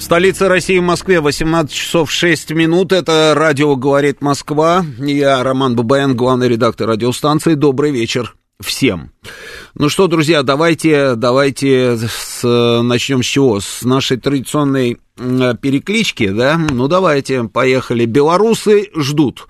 В столице России, в Москве, 18 часов 6 минут. Это радио «Говорит Москва». Я Роман Бабаян, главный редактор радиостанции. Добрый вечер всем. Ну что, друзья, давайте, давайте с, начнем с чего? С нашей традиционной переклички, да? Ну давайте, поехали. Белорусы ждут.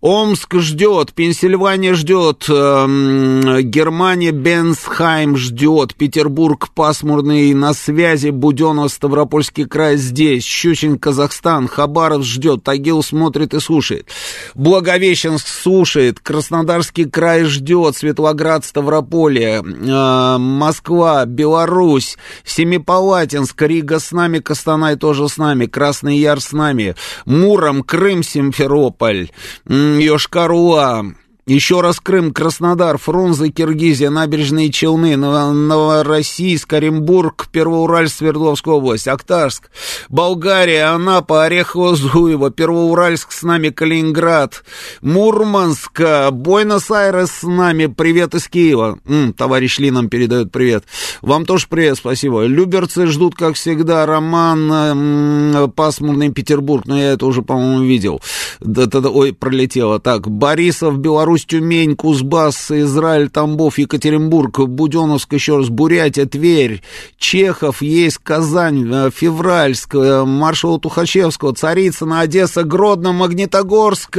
Омск ждет, Пенсильвания ждет, э, Германия, Бенсхайм ждет, Петербург пасмурный на связи, Буденов, Ставропольский край здесь, Щучин, Казахстан, Хабаров ждет, Тагил смотрит и слушает, Благовещенск слушает, Краснодарский край ждет, Светлоград, Ставрополье, э, Москва, Беларусь, Семипалатинск, Рига с нами, Костанай тоже с нами, Красный Яр с нами, Муром, Крым, Симферополь, Йошкар-Ола, еще раз Крым, Краснодар, Фрунзе, Киргизия, Набережные Челны, Новороссийск, Оренбург, Первоуральск, Свердловская область, Актарск, Болгария, Анапа, Орехово, Зуево, Первоуральск с нами, Калининград, Мурманск, Буэнос-Айрес с нами, привет из Киева. М, товарищ Ли нам передает привет. Вам тоже привет, спасибо. Люберцы ждут, как всегда, Роман, м, пасмурный Петербург, но я это уже, по-моему, видел. Да, да, ой, пролетело. Так, Борисов, Беларусь, Беларусь, Тюмень, Кузбасс, Израиль, Тамбов, Екатеринбург, Буденовск, еще раз, Бурятия, Тверь, Чехов, есть Казань, э, Февральск, э, маршал Тухачевского, Царицына, Одесса, Гродно, Магнитогорск,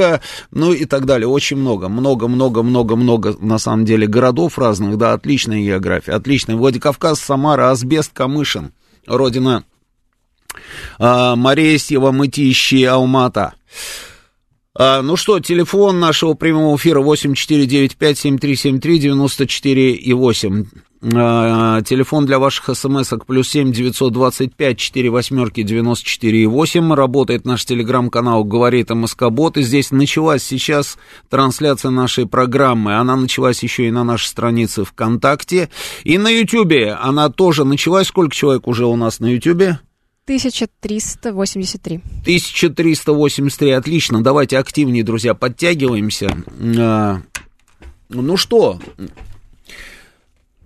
ну и так далее. Очень много, много, много, много, много, на самом деле, городов разных, да, отличная география, отличная. Владикавказ, Самара, Асбест, Камышин, родина Моресьева, Мытищи, Алмата. А, ну что, телефон нашего прямого эфира 8495-7373-94 и 8. А, телефон для ваших смс-ок плюс 7 925 4 восьмерки 94 и 8. Работает наш телеграм-канал «Говорит МСК-бот». И здесь началась сейчас трансляция нашей программы. Она началась еще и на нашей странице ВКонтакте. И на Ютьюбе она тоже началась. Сколько человек уже у нас на Ютьюбе? 1383. 1383, отлично. Давайте активнее, друзья, подтягиваемся. А, ну что,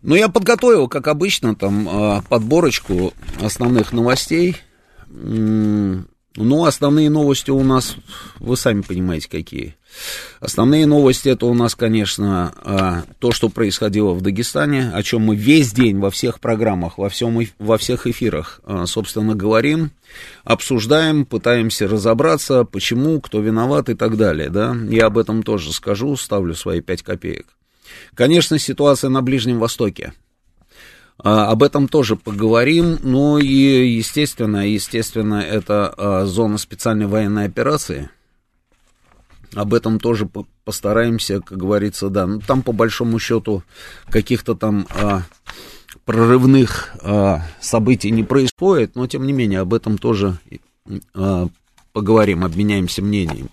ну я подготовил, как обычно, там а, подборочку основных новостей. Ну, основные новости у нас, вы сами понимаете, какие. Основные новости это у нас, конечно, а, то, что происходило в Дагестане, о чем мы весь день во всех программах, во, всем, во всех эфирах, а, собственно, говорим, обсуждаем, пытаемся разобраться, почему, кто виноват и так далее, да. Я об этом тоже скажу, ставлю свои пять копеек. Конечно, ситуация на Ближнем Востоке. А, об этом тоже поговорим. Ну и, естественно, естественно, это а, зона специальной военной операции. Об этом тоже постараемся, как говорится, да. Ну, там, по большому счету, каких-то там а, прорывных а, событий не происходит, но, тем не менее, об этом тоже а, поговорим, обменяемся мнениями.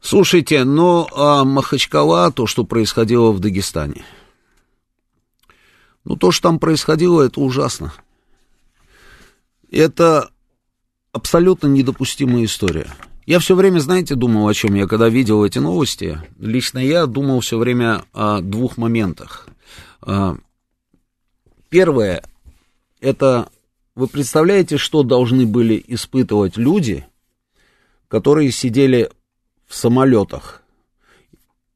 Слушайте, ну, а Махачкала, то, что происходило в Дагестане – ну, то, что там происходило, это ужасно. Это абсолютно недопустимая история. Я все время, знаете, думал о чем я, когда видел эти новости. Лично я думал все время о двух моментах. А, первое, это вы представляете, что должны были испытывать люди, которые сидели в самолетах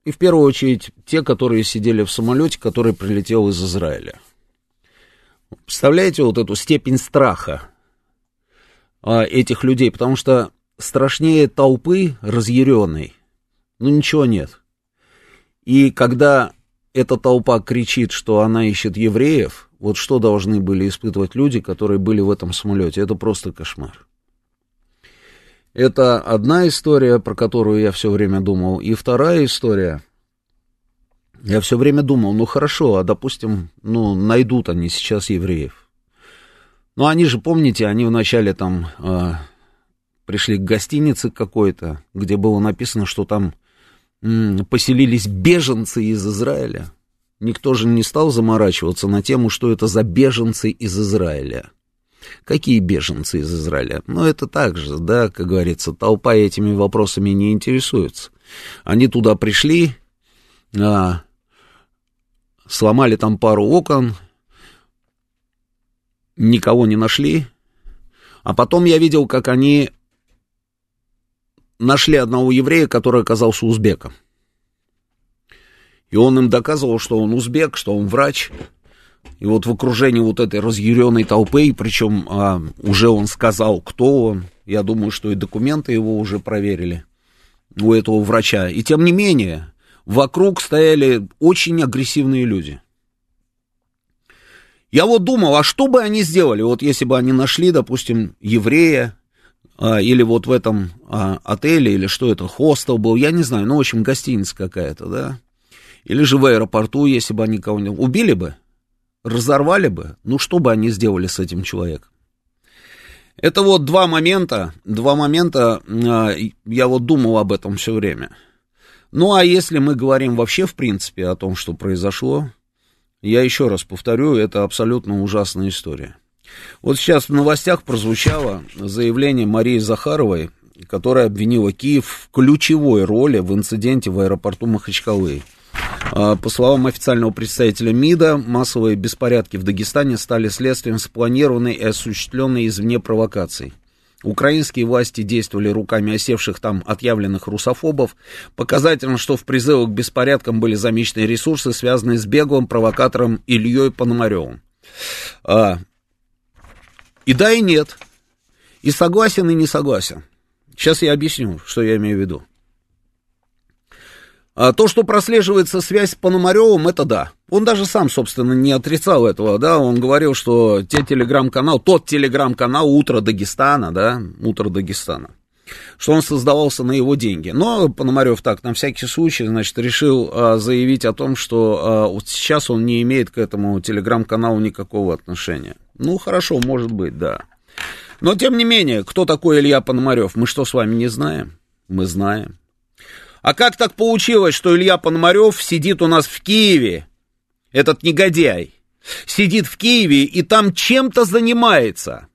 и в первую очередь те, которые сидели в самолете, который прилетел из Израиля. Представляете вот эту степень страха а, этих людей, потому что страшнее толпы разъяренной, ну ничего нет. И когда эта толпа кричит, что она ищет евреев, вот что должны были испытывать люди, которые были в этом самолете? Это просто кошмар. Это одна история, про которую я все время думал. И вторая история. Я все время думал, ну хорошо, а допустим, ну найдут они сейчас евреев. Ну, они же, помните, они вначале там э, пришли к гостинице какой-то, где было написано, что там э, поселились беженцы из Израиля. Никто же не стал заморачиваться на тему, что это за беженцы из Израиля. Какие беженцы из Израиля? Ну, это так же, да, как говорится, толпа этими вопросами не интересуется. Они туда пришли, а, сломали там пару окон, никого не нашли. А потом я видел, как они нашли одного еврея, который оказался узбеком. И он им доказывал, что он узбек, что он врач. И вот в окружении вот этой разъяренной толпы, причем а, уже он сказал, кто он. Я думаю, что и документы его уже проверили у этого врача. И тем не менее, вокруг стояли очень агрессивные люди. Я вот думал, а что бы они сделали, вот если бы они нашли, допустим, еврея, а, или вот в этом а, отеле, или что это, хостел был, я не знаю, ну, в общем, гостиница какая-то, да, или же в аэропорту, если бы они кого-нибудь убили бы, разорвали бы, ну, что бы они сделали с этим человеком? Это вот два момента, два момента, а, я вот думал об этом все время. Ну, а если мы говорим вообще, в принципе, о том, что произошло, я еще раз повторю, это абсолютно ужасная история. Вот сейчас в новостях прозвучало заявление Марии Захаровой, которая обвинила Киев в ключевой роли в инциденте в аэропорту Махачкалы. А, по словам официального представителя МИДа, массовые беспорядки в Дагестане стали следствием спланированной и осуществленной извне провокаций. Украинские власти действовали руками осевших там отъявленных русофобов. Показательно, что в призывах к беспорядкам были замечены ресурсы, связанные с беглым провокатором Ильей Пономаревым. А, и да, и нет. И согласен, и не согласен. Сейчас я объясню, что я имею в виду. А то, что прослеживается связь с Пономаревым, это да. Он даже сам, собственно, не отрицал этого, да, он говорил, что те телеграм-канал, тот телеграм-канал «Утро Дагестана», да, «Утро Дагестана», что он создавался на его деньги. Но Пономарев так, на всякий случай, значит, решил а, заявить о том, что а, вот сейчас он не имеет к этому телеграм-каналу никакого отношения. Ну, хорошо, может быть, да. Но, тем не менее, кто такой Илья Пономарев, мы что, с вами не знаем? Мы знаем. А как так получилось, что Илья Пономарев сидит у нас в Киеве, этот негодяй, сидит в Киеве и там чем-то занимается?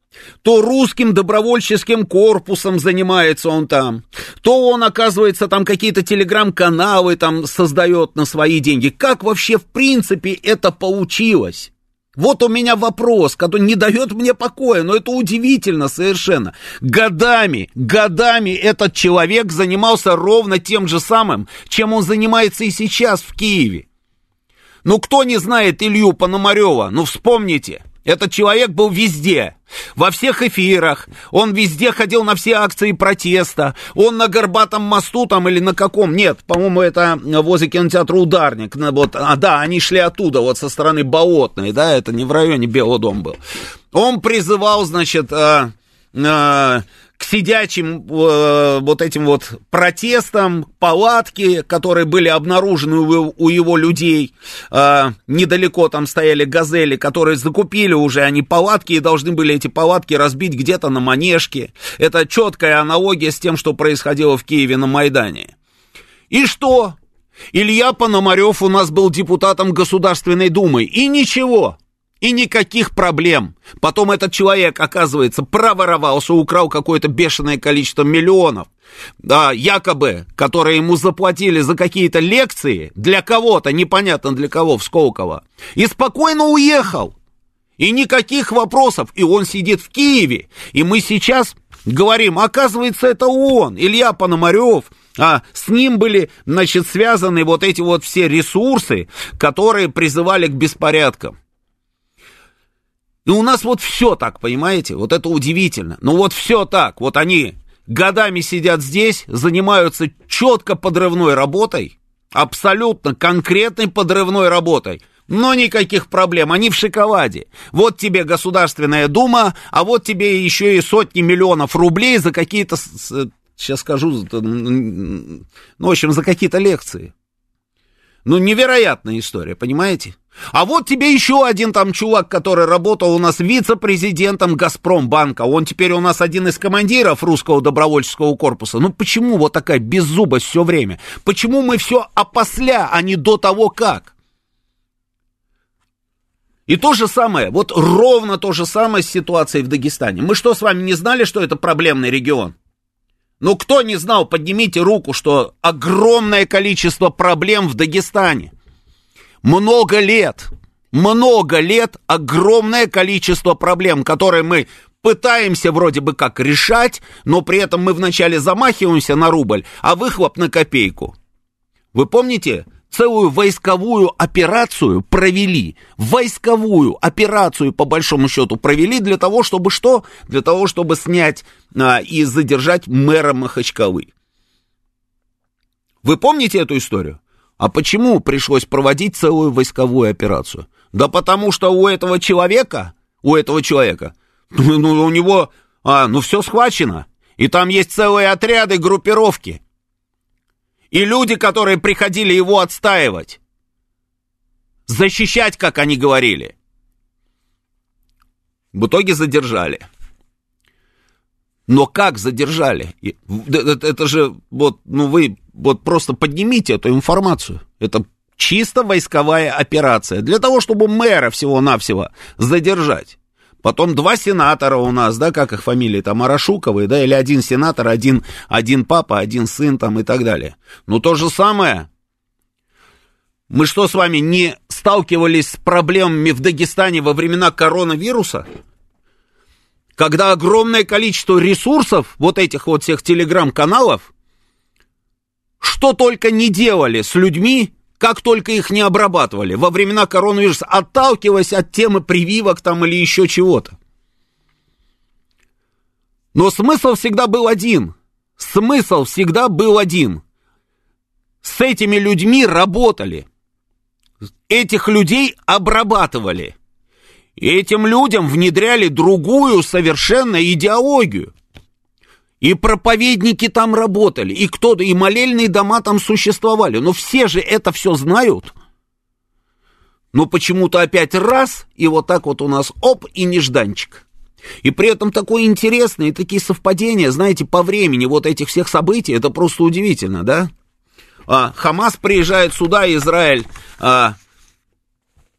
То русским добровольческим корпусом занимается он там, то он, оказывается, там какие-то телеграм-каналы там создает на свои деньги. Как вообще в принципе это получилось? Вот у меня вопрос, который не дает мне покоя, но это удивительно совершенно. Годами, годами этот человек занимался ровно тем же самым, чем он занимается и сейчас в Киеве. Ну, кто не знает Илью Пономарева, ну, вспомните. Этот человек был везде, во всех эфирах, он везде ходил на все акции протеста, он на Горбатом мосту там или на каком, нет, по-моему, это возле кинотеатра Ударник, вот, а да, они шли оттуда, вот со стороны Болотной, да, это не в районе Белого дома был. Он призывал, значит, э, э, к сидячим э, вот этим вот протестам, палатки, которые были обнаружены у, у его людей. Э, недалеко там стояли газели, которые закупили уже они палатки и должны были эти палатки разбить где-то на Манежке. Это четкая аналогия с тем, что происходило в Киеве на Майдане. И что? Илья Пономарев у нас был депутатом Государственной Думы. И ничего. И никаких проблем. Потом этот человек, оказывается, проворовался, украл какое-то бешеное количество миллионов, да, якобы, которые ему заплатили за какие-то лекции, для кого-то, непонятно для кого, в Сколково, и спокойно уехал. И никаких вопросов. И он сидит в Киеве. И мы сейчас говорим, оказывается, это он, Илья Пономарев, а с ним были, значит, связаны вот эти вот все ресурсы, которые призывали к беспорядкам. И у нас вот все так, понимаете? Вот это удивительно. Ну вот все так. Вот они годами сидят здесь, занимаются четко подрывной работой, абсолютно конкретной подрывной работой. Но никаких проблем, они в шоколаде. Вот тебе Государственная Дума, а вот тебе еще и сотни миллионов рублей за какие-то, сейчас скажу, ну, в общем, за какие-то лекции. Ну, невероятная история, понимаете? А вот тебе еще один там чувак, который работал у нас вице-президентом Газпромбанка. Он теперь у нас один из командиров русского добровольческого корпуса. Ну почему вот такая беззубость все время? Почему мы все опосля, а не до того как? И то же самое, вот ровно то же самое с ситуацией в Дагестане. Мы что, с вами не знали, что это проблемный регион? Ну, кто не знал, поднимите руку, что огромное количество проблем в Дагестане. Много лет, много лет огромное количество проблем, которые мы пытаемся вроде бы как решать, но при этом мы вначале замахиваемся на рубль, а выхлоп на копейку. Вы помните, целую войсковую операцию провели. Войсковую операцию, по большому счету, провели для того, чтобы что? Для того, чтобы снять а, и задержать мэра Махачкалы. Вы помните эту историю? А почему пришлось проводить целую войсковую операцию? Да потому что у этого человека, у этого человека, ну, ну у него, а, ну все схвачено. И там есть целые отряды, группировки. И люди, которые приходили его отстаивать. Защищать, как они говорили. В итоге задержали. Но как задержали? Это же, вот, ну вы вот просто поднимите эту информацию. Это чисто войсковая операция. Для того, чтобы мэра всего-навсего задержать. Потом два сенатора у нас, да, как их фамилии, там, Арашуковые, да, или один сенатор, один, один папа, один сын, там, и так далее. Ну, то же самое. Мы что с вами не сталкивались с проблемами в Дагестане во времена коронавируса? когда огромное количество ресурсов, вот этих вот всех телеграм-каналов, что только не делали с людьми, как только их не обрабатывали во времена коронавируса, отталкиваясь от темы прививок там или еще чего-то. Но смысл всегда был один. Смысл всегда был один. С этими людьми работали. Этих людей обрабатывали. И этим людям внедряли другую совершенно идеологию. И проповедники там работали, и кто-то, и молельные дома там существовали. Но все же это все знают. Но почему-то опять раз, и вот так вот у нас оп, и нежданчик. И при этом такое интересное, и такие совпадения, знаете, по времени вот этих всех событий, это просто удивительно, да? А, Хамас приезжает сюда, Израиль а,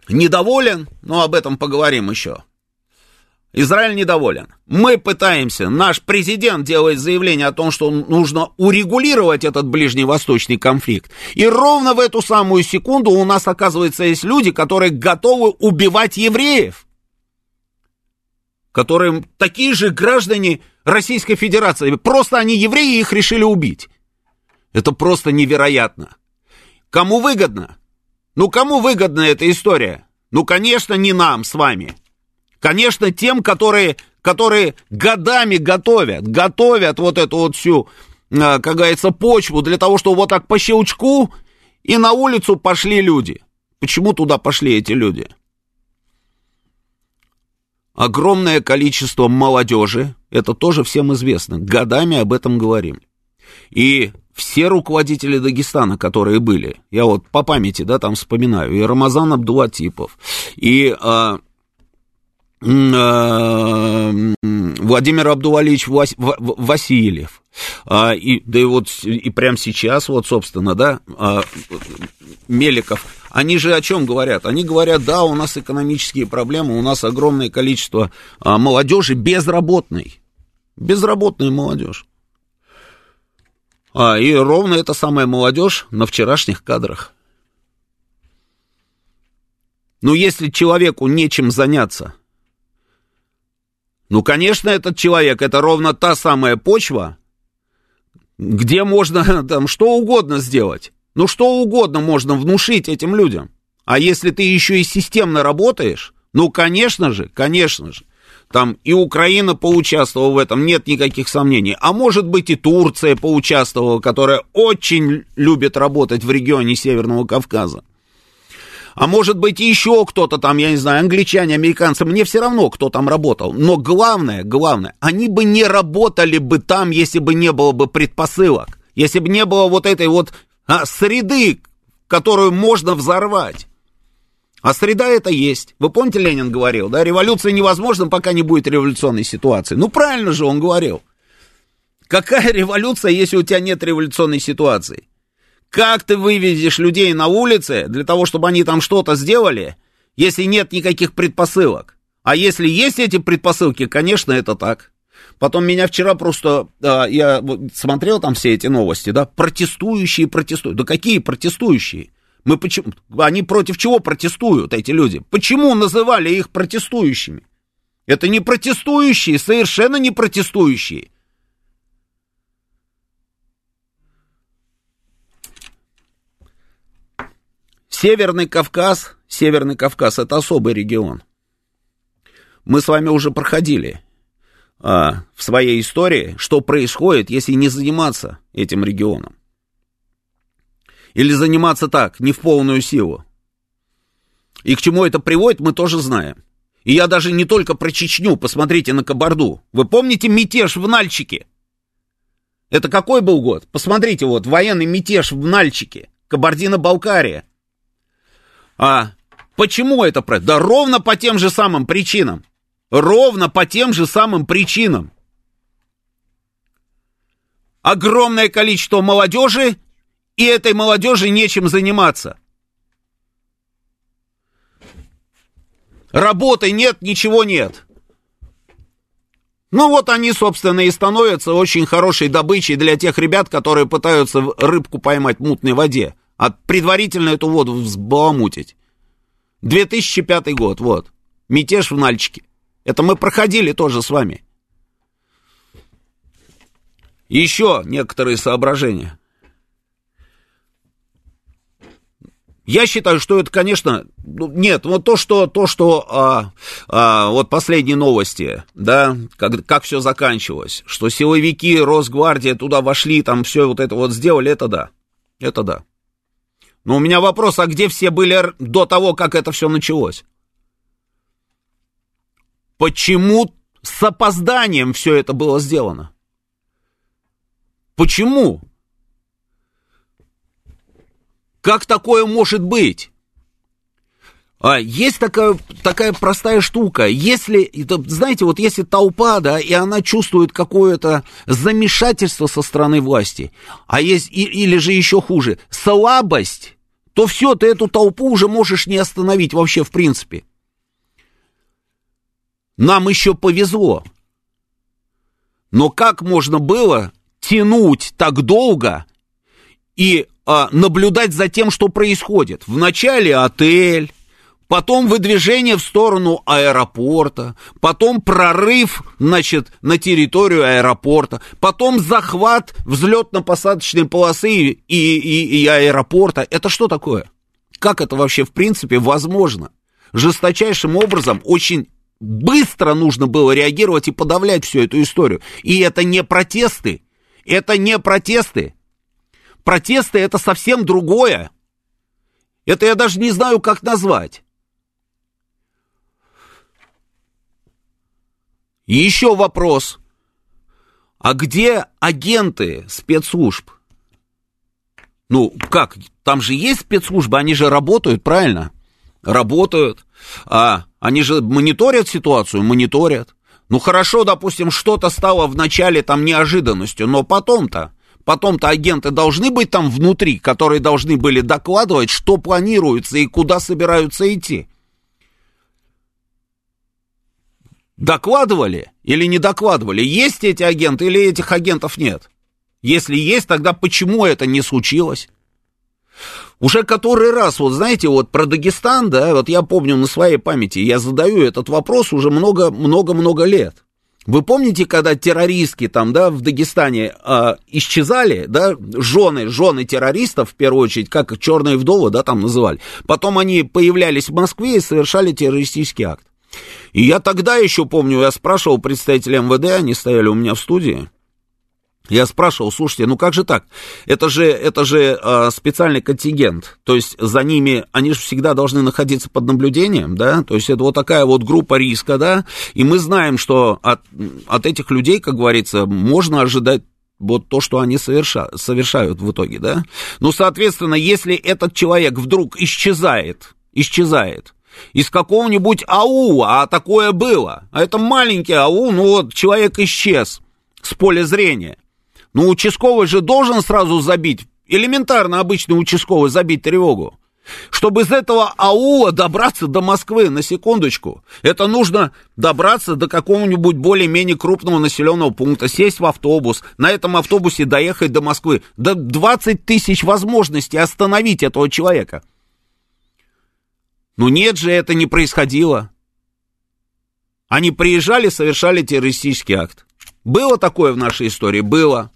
недоволен, но об этом поговорим еще. Израиль недоволен. Мы пытаемся, наш президент делает заявление о том, что нужно урегулировать этот ближневосточный конфликт. И ровно в эту самую секунду у нас, оказывается, есть люди, которые готовы убивать евреев. Которые такие же граждане Российской Федерации. Просто они евреи, их решили убить. Это просто невероятно. Кому выгодно? Ну, кому выгодна эта история? Ну, конечно, не нам с вами. Конечно, тем, которые, которые годами готовят, готовят вот эту вот всю, а, как говорится, почву для того, чтобы вот так по щелчку и на улицу пошли люди. Почему туда пошли эти люди? Огромное количество молодежи, это тоже всем известно, годами об этом говорим. И все руководители Дагестана, которые были, я вот по памяти, да, там вспоминаю, и Рамазан Абдулатипов, и а, Владимир Абдувалич Вас, Васильев, а, и, да и вот и прямо сейчас, вот, собственно, да, а, Меликов, они же о чем говорят? Они говорят, да, у нас экономические проблемы, у нас огромное количество а, молодежи безработной, безработная молодежь. А, и ровно эта самая молодежь на вчерашних кадрах. Ну, если человеку нечем заняться, ну, конечно, этот человек, это ровно та самая почва, где можно там что угодно сделать. Ну, что угодно можно внушить этим людям. А если ты еще и системно работаешь, ну, конечно же, конечно же, там и Украина поучаствовала в этом, нет никаких сомнений. А может быть и Турция поучаствовала, которая очень любит работать в регионе Северного Кавказа. А может быть еще кто-то там, я не знаю, англичане, американцы, мне все равно, кто там работал. Но главное, главное, они бы не работали бы там, если бы не было бы предпосылок. Если бы не было вот этой вот а, среды, которую можно взорвать. А среда это есть. Вы помните, Ленин говорил, да, революция невозможна, пока не будет революционной ситуации. Ну, правильно же он говорил. Какая революция, если у тебя нет революционной ситуации? Как ты выведешь людей на улице для того, чтобы они там что-то сделали, если нет никаких предпосылок? А если есть эти предпосылки, конечно, это так. Потом меня вчера просто, а, я смотрел там все эти новости, да, протестующие протестуют. Да какие протестующие? Мы почему, они против чего протестуют, эти люди? Почему называли их протестующими? Это не протестующие, совершенно не протестующие. Северный Кавказ, Северный Кавказ это особый регион. Мы с вами уже проходили а, в своей истории, что происходит, если не заниматься этим регионом. Или заниматься так, не в полную силу. И к чему это приводит, мы тоже знаем. И я даже не только про Чечню, посмотрите на Кабарду. Вы помните мятеж в Нальчике? Это какой был год? Посмотрите, вот, военный мятеж в Нальчике, Кабардино-Балкария. А почему это происходит? Да ровно по тем же самым причинам. Ровно по тем же самым причинам. Огромное количество молодежи, и этой молодежи нечем заниматься. Работы нет, ничего нет. Ну вот они, собственно, и становятся очень хорошей добычей для тех ребят, которые пытаются рыбку поймать в мутной воде, а предварительно эту воду взбаламутить. 2005 год, вот. Мятеж в Нальчике. Это мы проходили тоже с вами. Еще некоторые соображения. Я считаю, что это, конечно, ну, нет, вот то, что, то, что а, а, вот последние новости, да, как, как все заканчивалось, что силовики, Росгвардия туда вошли, там все вот это вот сделали, это да, это да. Но у меня вопрос, а где все были до того, как это все началось? Почему с опозданием все это было сделано? Почему? Как такое может быть? А, есть такая, такая простая штука. Если, знаете, вот если толпа, да, и она чувствует какое-то замешательство со стороны власти, а есть, или же еще хуже, слабость, то все, ты эту толпу уже можешь не остановить вообще в принципе. Нам еще повезло. Но как можно было тянуть так долго и а, наблюдать за тем, что происходит. Вначале отель, потом выдвижение в сторону аэропорта, потом прорыв, значит, на территорию аэропорта, потом захват взлетно-посадочной полосы и, и, и аэропорта. Это что такое? Как это вообще в принципе возможно? Жесточайшим образом очень быстро нужно было реагировать и подавлять всю эту историю. И это не протесты, это не протесты, Протесты это совсем другое. Это я даже не знаю, как назвать. Еще вопрос. А где агенты спецслужб? Ну, как? Там же есть спецслужбы, они же работают, правильно? Работают. А они же мониторят ситуацию, мониторят. Ну хорошо, допустим, что-то стало в начале там неожиданностью, но потом-то Потом-то агенты должны быть там внутри, которые должны были докладывать, что планируется и куда собираются идти. Докладывали или не докладывали? Есть эти агенты или этих агентов нет? Если есть, тогда почему это не случилось? Уже который раз, вот знаете, вот про Дагестан, да, вот я помню на своей памяти, я задаю этот вопрос уже много-много-много лет. Вы помните, когда террористки там, да, в Дагестане э, исчезали, да, жены, жены террористов, в первую очередь, как черные вдовы, да, там называли. Потом они появлялись в Москве и совершали террористический акт. И я тогда еще помню, я спрашивал представителей МВД, они стояли у меня в студии, я спрашивал, слушайте, ну как же так? Это же, это же э, специальный контингент, то есть за ними, они же всегда должны находиться под наблюдением, да, то есть это вот такая вот группа риска, да, и мы знаем, что от, от этих людей, как говорится, можно ожидать вот то, что они соверша, совершают в итоге, да. Ну, соответственно, если этот человек вдруг исчезает, исчезает, из какого-нибудь АУ, а такое было. А это маленький АУ, ну вот человек исчез с поля зрения. Ну, участковый же должен сразу забить, элементарно обычный участковый забить тревогу. Чтобы из этого аула добраться до Москвы, на секундочку, это нужно добраться до какого-нибудь более-менее крупного населенного пункта, сесть в автобус, на этом автобусе доехать до Москвы. До 20 тысяч возможностей остановить этого человека. Но нет же, это не происходило. Они приезжали, совершали террористический акт. Было такое в нашей истории? Было.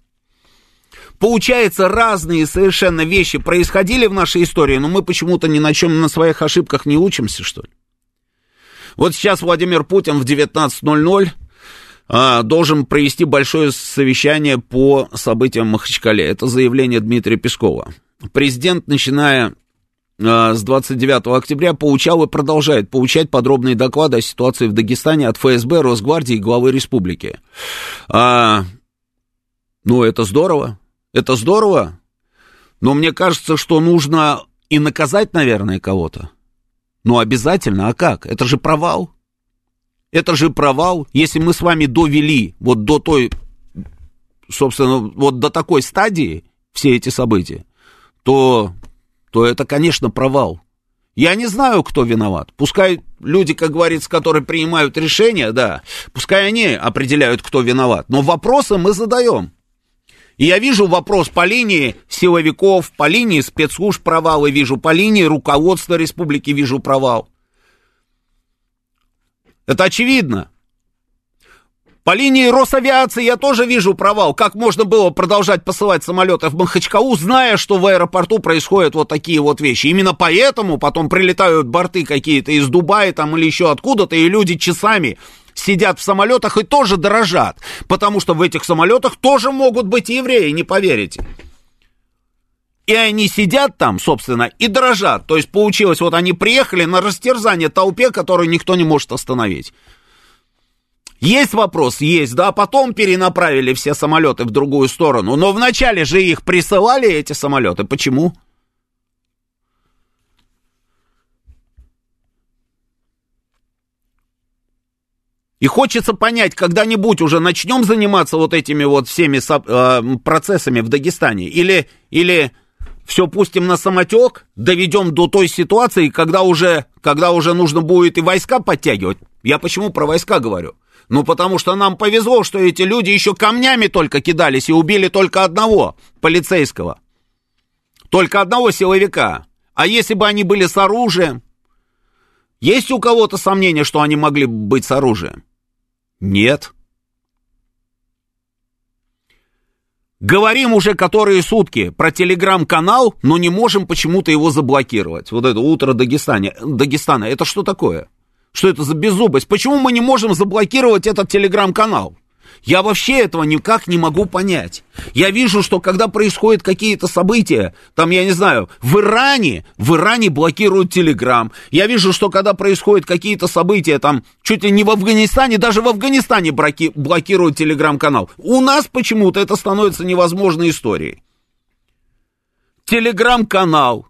Получается, разные совершенно вещи происходили в нашей истории, но мы почему-то ни на чем на своих ошибках не учимся, что ли. Вот сейчас Владимир Путин в 19.00 а, должен провести большое совещание по событиям в Махачкале. Это заявление Дмитрия Пескова. Президент, начиная с 29 октября, получал и продолжает получать подробные доклады о ситуации в Дагестане от ФСБ, Росгвардии и главы республики. А, ну, это здорово. Это здорово, но мне кажется, что нужно и наказать, наверное, кого-то. Ну, обязательно, а как? Это же провал. Это же провал, если мы с вами довели вот до той, собственно, вот до такой стадии все эти события, то, то это, конечно, провал. Я не знаю, кто виноват. Пускай люди, как говорится, которые принимают решения, да, пускай они определяют, кто виноват. Но вопросы мы задаем. И я вижу вопрос по линии силовиков, по линии спецслужб провал, и вижу по линии руководства республики вижу провал. Это очевидно. По линии Росавиации я тоже вижу провал. Как можно было продолжать посылать самолеты в Махачкалу, зная, что в аэропорту происходят вот такие вот вещи. Именно поэтому потом прилетают борты какие-то из Дубая там или еще откуда-то, и люди часами сидят в самолетах и тоже дорожат, потому что в этих самолетах тоже могут быть евреи, не поверите. И они сидят там, собственно, и дрожат. То есть получилось, вот они приехали на растерзание толпе, которую никто не может остановить. Есть вопрос? Есть, да, потом перенаправили все самолеты в другую сторону, но вначале же их присылали, эти самолеты, почему? И хочется понять, когда-нибудь уже начнем заниматься вот этими вот всеми э, процессами в Дагестане, или, или все пустим на самотек, доведем до той ситуации, когда уже, когда уже нужно будет и войска подтягивать. Я почему про войска говорю? Ну, потому что нам повезло, что эти люди еще камнями только кидались и убили только одного полицейского. Только одного силовика. А если бы они были с оружием, есть у кого-то сомнения, что они могли быть с оружием? Нет. Говорим уже которые сутки про телеграм-канал, но не можем почему-то его заблокировать. Вот это утро Дагестана. Дагестана. Это что такое? Что это за беззубость? Почему мы не можем заблокировать этот телеграм-канал? Я вообще этого никак не могу понять. Я вижу, что когда происходят какие-то события, там, я не знаю, в Иране, в Иране блокируют Телеграм. Я вижу, что когда происходят какие-то события, там, чуть ли не в Афганистане, даже в Афганистане браки, блокируют Телеграм-канал. У нас почему-то это становится невозможной историей. Телеграм-канал.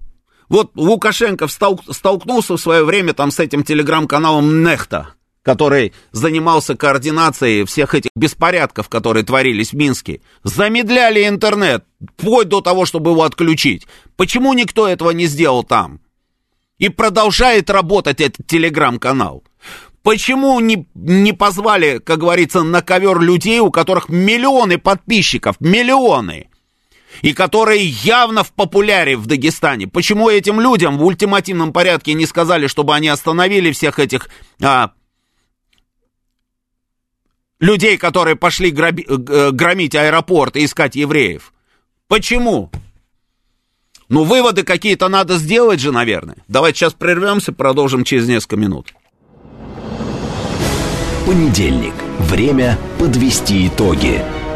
Вот Лукашенко столкнулся в свое время там с этим телеграм-каналом Нехта который занимался координацией всех этих беспорядков, которые творились в Минске, замедляли интернет, вплоть до того, чтобы его отключить. Почему никто этого не сделал там? И продолжает работать этот телеграм-канал. Почему не, не позвали, как говорится, на ковер людей, у которых миллионы подписчиков, миллионы, и которые явно в популяре в Дагестане? Почему этим людям в ультимативном порядке не сказали, чтобы они остановили всех этих а, людей, которые пошли граби, э, громить аэропорт и искать евреев. Почему? Ну, выводы какие-то надо сделать же, наверное. Давайте сейчас прервемся, продолжим через несколько минут. Понедельник. Время подвести итоги.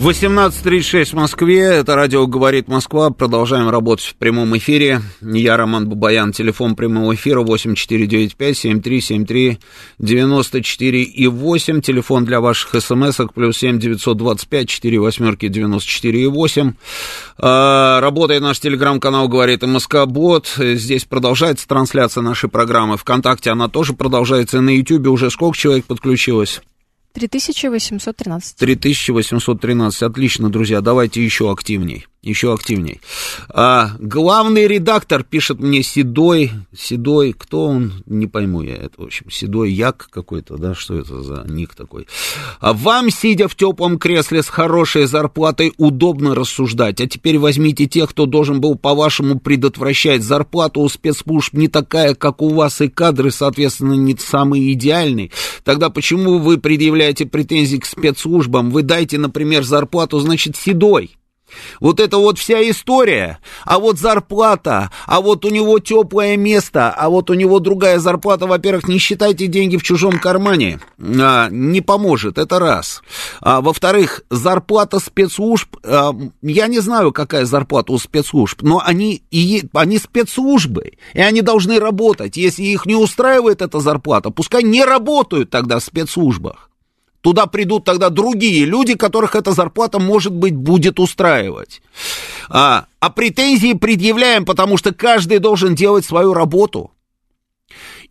18.36 в Москве, это радио «Говорит Москва», продолжаем работать в прямом эфире. Я Роман Бабаян, телефон прямого эфира 8495-7373-94 и 8, телефон для ваших смс-ок, плюс 7 925 4 восьмерки 94 и 8. А, работает наш телеграм-канал «Говорит МСК-бот», здесь продолжается трансляция нашей программы, ВКонтакте она тоже продолжается, на Ютьюбе уже сколько человек подключилось? 3813. 3813. Отлично, друзья. Давайте еще активней еще активней. А, главный редактор пишет мне Седой, Седой, кто он, не пойму я это, в общем, Седой Як какой-то, да, что это за ник такой. А вам, сидя в теплом кресле с хорошей зарплатой, удобно рассуждать, а теперь возьмите тех, кто должен был, по-вашему, предотвращать. Зарплата у спецслужб не такая, как у вас, и кадры, соответственно, не самые идеальные. Тогда почему вы предъявляете претензии к спецслужбам? Вы дайте, например, зарплату, значит, Седой. Вот это вот вся история. А вот зарплата, а вот у него теплое место, а вот у него другая зарплата. Во-первых, не считайте деньги в чужом кармане. А, не поможет, это раз. А, во-вторых, зарплата спецслужб, а, я не знаю, какая зарплата у спецслужб, но они, и, они спецслужбы, и они должны работать. Если их не устраивает эта зарплата, пускай не работают тогда в спецслужбах. Туда придут тогда другие люди, которых эта зарплата, может быть, будет устраивать. А, а претензии предъявляем, потому что каждый должен делать свою работу.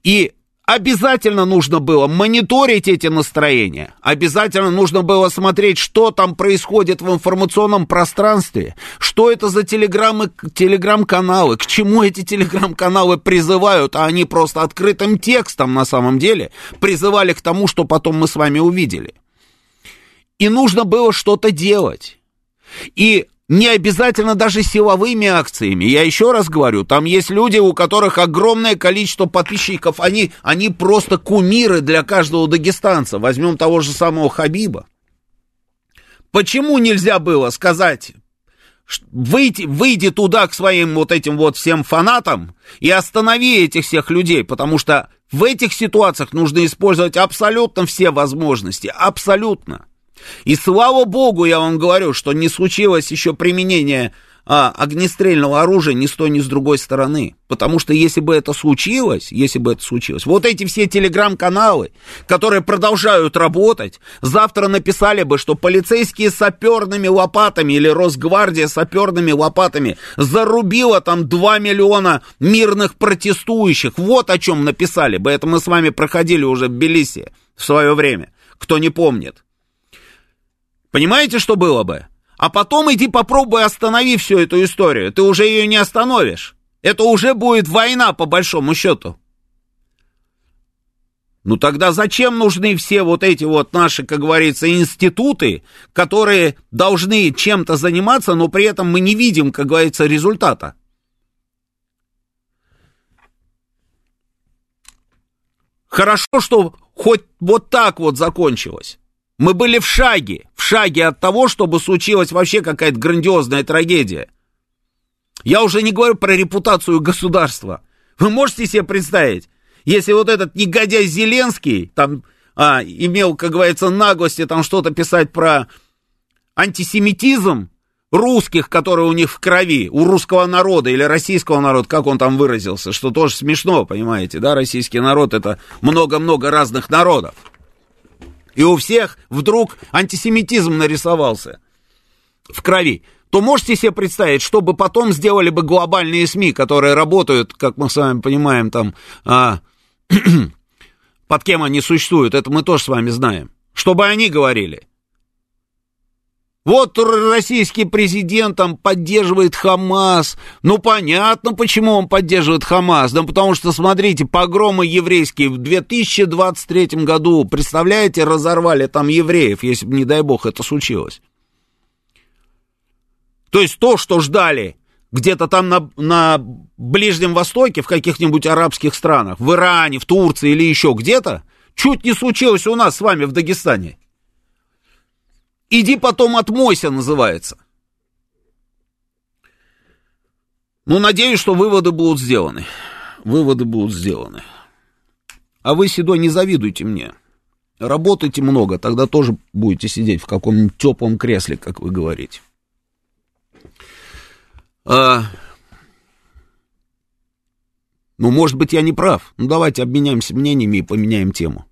И Обязательно нужно было мониторить эти настроения. Обязательно нужно было смотреть, что там происходит в информационном пространстве. Что это за телеграммы, телеграм-каналы, к чему эти телеграм-каналы призывают, а они просто открытым текстом на самом деле призывали к тому, что потом мы с вами увидели. И нужно было что-то делать. И не обязательно даже силовыми акциями. Я еще раз говорю, там есть люди, у которых огромное количество подписчиков. Они, они просто кумиры для каждого дагестанца. Возьмем того же самого Хабиба. Почему нельзя было сказать, выйти, выйди туда к своим вот этим вот всем фанатам и останови этих всех людей, потому что в этих ситуациях нужно использовать абсолютно все возможности, абсолютно. И слава богу, я вам говорю, что не случилось еще применение а, огнестрельного оружия ни с той, ни с другой стороны. Потому что если бы это случилось, если бы это случилось, вот эти все телеграм-каналы, которые продолжают работать, завтра написали бы, что полицейские саперными лопатами или Росгвардия саперными лопатами зарубила там 2 миллиона мирных протестующих. Вот о чем написали бы. Это мы с вами проходили уже в Тбилиси в свое время, кто не помнит. Понимаете, что было бы? А потом иди попробуй останови всю эту историю. Ты уже ее не остановишь. Это уже будет война, по большому счету. Ну тогда зачем нужны все вот эти вот наши, как говорится, институты, которые должны чем-то заниматься, но при этом мы не видим, как говорится, результата? Хорошо, что хоть вот так вот закончилось. Мы были в шаге, в шаге от того, чтобы случилась вообще какая-то грандиозная трагедия. Я уже не говорю про репутацию государства. Вы можете себе представить, если вот этот негодяй Зеленский там а, имел, как говорится, наглости там что-то писать про антисемитизм русских, которые у них в крови, у русского народа или российского народа, как он там выразился, что тоже смешно, понимаете, да, российский народ это много-много разных народов. И у всех вдруг антисемитизм нарисовался в крови, то можете себе представить, что бы потом сделали бы глобальные СМИ, которые работают, как мы с вами понимаем, там, а, под кем они существуют, это мы тоже с вами знаем. Что бы они говорили? Вот российский президент там поддерживает Хамас. Ну, понятно, почему он поддерживает Хамас. Да потому что, смотрите, погромы еврейские в 2023 году, представляете, разорвали там евреев, если бы, не дай бог, это случилось. То есть то, что ждали где-то там на, на Ближнем Востоке, в каких-нибудь арабских странах, в Иране, в Турции или еще где-то, чуть не случилось у нас с вами в Дагестане. Иди потом отмойся, называется. Ну, надеюсь, что выводы будут сделаны. Выводы будут сделаны. А вы, Седой, не завидуйте мне. Работайте много, тогда тоже будете сидеть в каком-нибудь теплом кресле, как вы говорите. А... Ну, может быть, я не прав. Ну, давайте обменяемся мнениями и поменяем тему.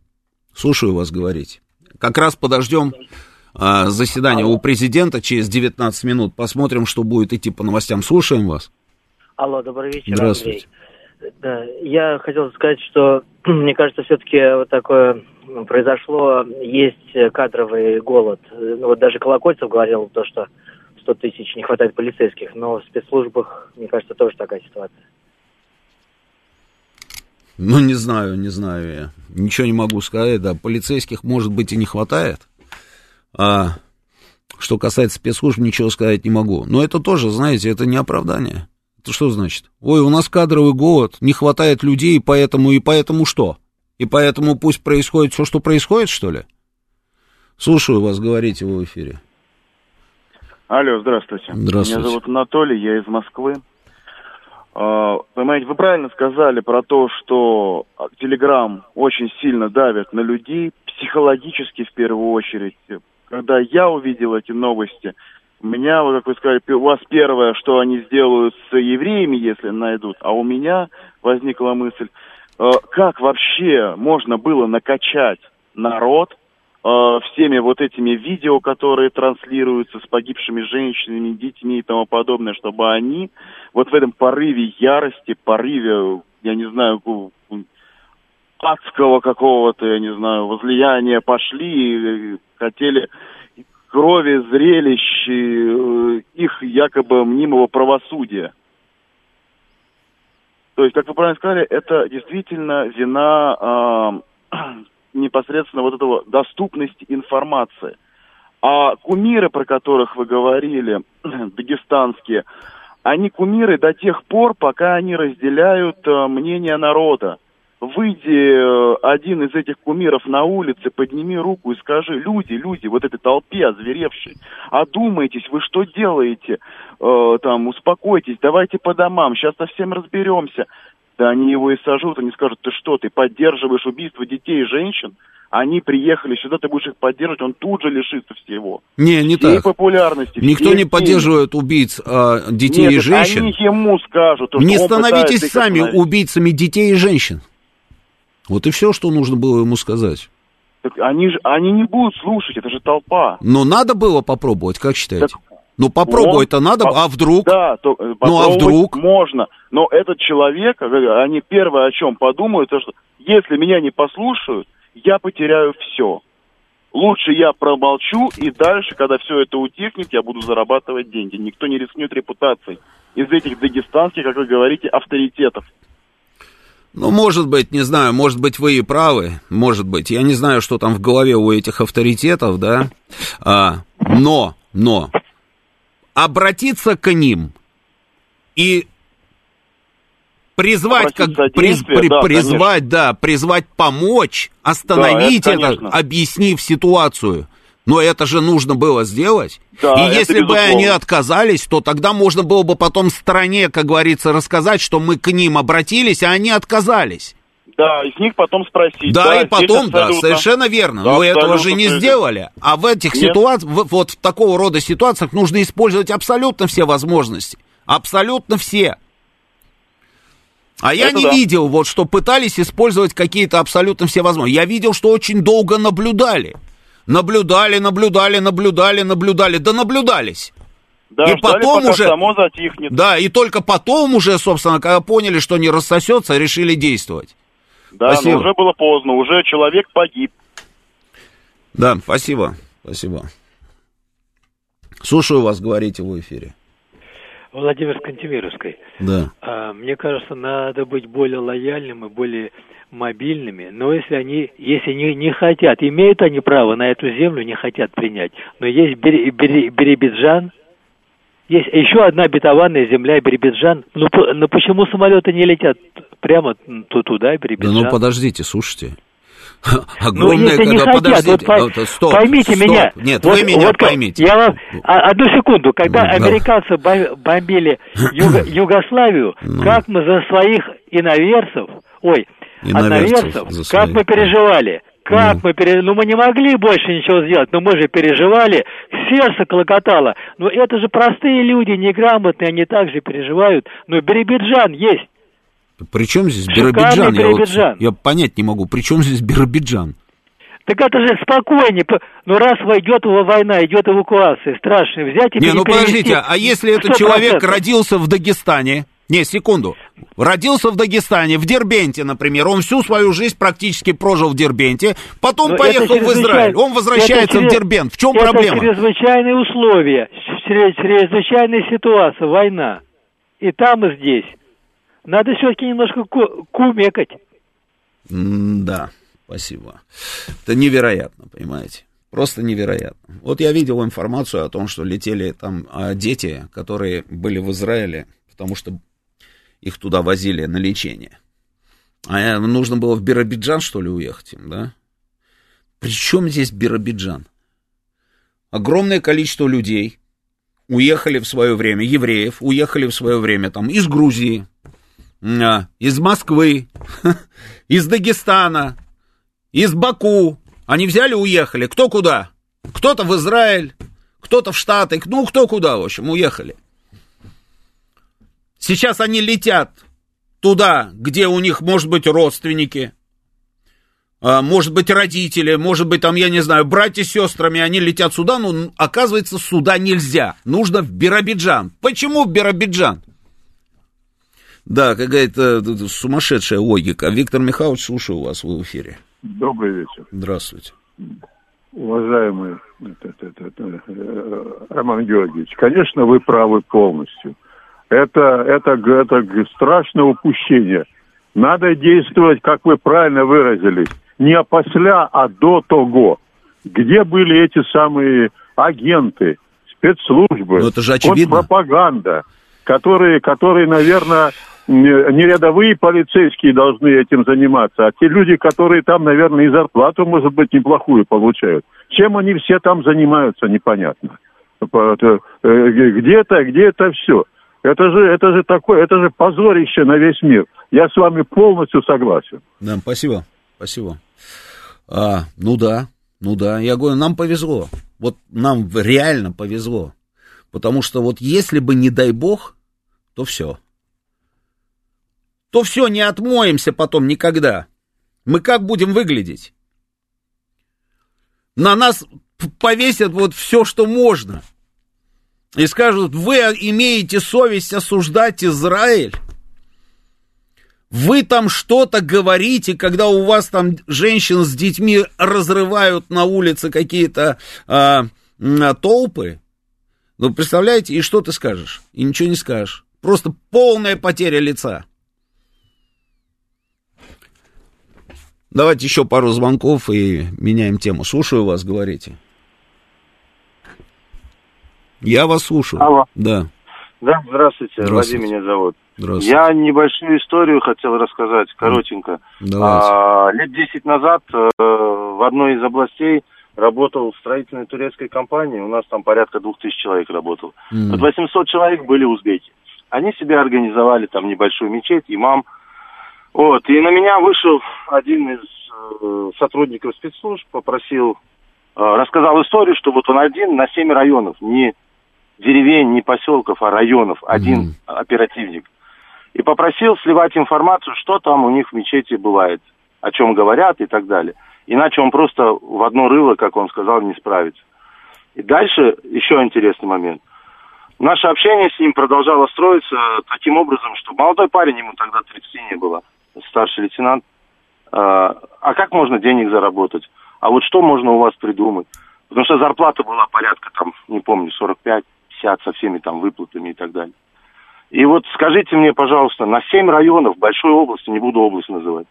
Слушаю вас говорить. Как раз подождем а, заседание Алло. у президента через 19 минут. Посмотрим, что будет идти по новостям. Слушаем вас. Алло, добрый вечер. Здравствуйте. Андрей. Да, я хотел сказать, что мне кажется, все-таки вот такое произошло, есть кадровый голод. Ну, вот даже Колокольцев говорил то, что 100 тысяч не хватает полицейских, но в спецслужбах, мне кажется, тоже такая ситуация. Ну, не знаю, не знаю я. Ничего не могу сказать, да. Полицейских, может быть, и не хватает. А что касается спецслужб, ничего сказать не могу. Но это тоже, знаете, это не оправдание. Это что значит? Ой, у нас кадровый голод, не хватает людей, поэтому и поэтому что? И поэтому пусть происходит все, что происходит, что ли? Слушаю вас, говорите в эфире. Алло, здравствуйте. Здравствуйте. Меня зовут Анатолий, я из Москвы. А, понимаете, вы правильно сказали про то, что Телеграм очень сильно давит на людей, психологически в первую очередь. Когда я увидел эти новости, у меня, как вы сказали, у вас первое, что они сделают с евреями, если найдут, а у меня возникла мысль, а, как вообще можно было накачать народ Э, всеми вот этими видео, которые транслируются с погибшими женщинами, детьми и тому подобное, чтобы они вот в этом порыве ярости, порыве, я не знаю, адского какого-то, я не знаю, возлияния пошли и хотели крови, зрелищ, э, их якобы мнимого правосудия. То есть, как вы правильно сказали, это действительно вина э, непосредственно вот этого доступности информации. А кумиры, про которых вы говорили, дагестанские, они кумиры до тех пор, пока они разделяют э, мнение народа. Выйди э, один из этих кумиров на улице, подними руку и скажи, люди, люди, вот этой толпе озверевшей, одумайтесь, вы что делаете? Э, там, успокойтесь, давайте по домам, сейчас совсем разберемся да они его и сожрут, они скажут, ты что, ты поддерживаешь убийство детей и женщин? Они приехали сюда, ты будешь их поддерживать, он тут же лишится всего. Не, не всей так. популярности. Никто не поддерживает убийц а, детей Нет, и женщин. они ему скажут. Не становитесь сами убийцами детей и женщин. Вот и все, что нужно было ему сказать. Так они же, они не будут слушать, это же толпа. Но надо было попробовать, как считаете? Так ну попробовать-то надо, а вдруг? Да, то, ну а вдруг? Можно, но этот человек, они первое о чем подумают, то что если меня не послушают, я потеряю все. Лучше я промолчу, и дальше, когда все это утихнет, я буду зарабатывать деньги. Никто не рискнет репутацией из этих дагестанских, как вы говорите, авторитетов. Ну, может быть, не знаю, может быть, вы и правы, может быть. Я не знаю, что там в голове у этих авторитетов, да. А, но, но, обратиться к ним и призвать, как приз, при, да, призвать, да, призвать помочь, остановить да, это, это объяснив ситуацию. Но это же нужно было сделать. Да, и если бы они отказались, то тогда можно было бы потом стране, как говорится, рассказать, что мы к ним обратились, а они отказались. Да, из них потом спросить. Да, да и потом, да, совершенно верно. Да, Но этого же не сделали. А в этих ситуациях, вот в такого рода ситуациях нужно использовать абсолютно все возможности. Абсолютно все. А я Это не да. видел, вот, что пытались использовать какие-то абсолютно все возможности. Я видел, что очень долго наблюдали. Наблюдали, наблюдали, наблюдали, наблюдали, да наблюдались. Да, и потом уже, само затихнет. Да, и только потом уже, собственно, когда поняли, что не рассосется, решили действовать. Да, спасибо. но уже было поздно, уже человек погиб. Да, спасибо, спасибо. Слушаю вас, говорите в эфире. Владимир Кантемировской. Да. А, мне кажется, надо быть более лояльным и более мобильными, но если они, если не, не хотят, имеют они право на эту землю, не хотят принять, но есть Биробиджан, есть еще одна бетованная земля Биробиджан. Ну, ну почему самолеты не летят прямо туда, Биробиджан? Да ну подождите, слушайте. Огромное, ну, если не хотят, подождите, вот, ну, стоп, поймите стоп. меня. Нет, вот, вы меня вот, поймите. Я вам, а, одну секунду, когда ну, американцы бомбили Юго, Югославию, ну. как мы за своих иноверцев, ой, иноверцев, одноверцев, как мы переживали, Как мы пере... Ну, мы не могли больше ничего сделать, но мы же переживали, сердце клокотало. Но это же простые люди, неграмотные, они также переживают. Но Биробиджан есть. При чем здесь Шикарный Биробиджан? Я, вот- я понять не могу. При чем здесь Биробиджан? Так это же спокойнее. Ну, раз войдет его война, идет эвакуация, страшно. Взять и Не, ну подождите, а если этот 100%. человек родился в Дагестане, не, секунду, родился в Дагестане, в Дербенте, например, он всю свою жизнь практически прожил в Дербенте, потом Но поехал это в Израиль, он возвращается это в чрез- Дербент, в чем это проблема? чрезвычайные условия, чре- чрезвычайная ситуация, война. И там, и здесь. Надо все-таки немножко ку- кумекать. Да, спасибо. Это невероятно, понимаете? Просто невероятно. Вот я видел информацию о том, что летели там а, дети, которые были в Израиле, потому что их туда возили на лечение. А э, нужно было в Биробиджан, что ли, уехать им, да? При чем здесь Биробиджан? Огромное количество людей уехали в свое время, евреев, уехали в свое время там из Грузии, из Москвы, из Дагестана, из Баку. Они взяли, уехали. Кто куда? Кто-то в Израиль, кто-то в Штаты, ну, кто куда, в общем, уехали. Сейчас они летят туда, где у них, может быть, родственники, а, может быть, родители, может быть, там, я не знаю, братья с сестрами, они летят сюда, но, оказывается, сюда нельзя. Нужно в Биробиджан. Почему в Биробиджан? Да, какая-то тут сумасшедшая логика. Виктор Михайлович, слушаю вас, вы в эфире. Добрый вечер. Здравствуйте. Уважаемый это- это- это, э, Роман Георгиевич, конечно, вы правы полностью. Это, это, это страшное упущение. Надо действовать, как вы правильно выразились, не опосля, а до того. Где были эти самые агенты, спецслужбы, Ну, это же очевидно. пропаганда, которые, которые, наверное, не рядовые полицейские должны этим заниматься, а те люди, которые там, наверное, и зарплату, может быть, неплохую получают. Чем они все там занимаются, непонятно. По- это, э, Где это, где это все? Это же, это же такое, это же позорище на весь мир. Я с вами полностью согласен. Да, спасибо, спасибо. А, ну да, ну да, я говорю, нам повезло. Вот нам реально повезло. Потому что вот если бы, не дай бог, то все. То все, не отмоемся потом никогда. Мы как будем выглядеть? На нас повесят вот все, что можно. И скажут, вы имеете совесть осуждать Израиль? Вы там что-то говорите, когда у вас там женщин с детьми разрывают на улице какие-то а, а, толпы? Ну, представляете, и что ты скажешь? И ничего не скажешь. Просто полная потеря лица. Давайте еще пару звонков и меняем тему. Слушаю вас, говорите. Я вас слушаю. Алло. Да, Да, здравствуйте, Здравствуйте. Вадим меня зовут. здравствуйте. Я небольшую историю хотел рассказать, коротенько. Давайте. А, лет 10 назад э, в одной из областей работал в строительной турецкой компании. У нас там порядка двух тысяч человек работал. Вот 800 человек были узбеки. Они себе организовали там небольшую мечеть, имам. Вот, и на меня вышел один из э, сотрудников спецслужб, попросил, э, рассказал историю, что вот он один на 7 районов, не деревень, не поселков, а районов, один Мгм. оперативник. И попросил сливать информацию, что там у них в мечети бывает, о чем говорят и так далее. Иначе он просто в одно рыло, как он сказал, не справится. И дальше еще интересный момент. Наше общение с ним продолжало строиться таким образом, что молодой парень, ему тогда 30 не было, старший лейтенант, а а как можно денег заработать? А вот что можно у вас придумать? Потому что зарплата была порядка, там, не помню, 45, 50 со всеми там выплатами и так далее. И вот скажите мне, пожалуйста, на 7 районов большой области, не буду область называть,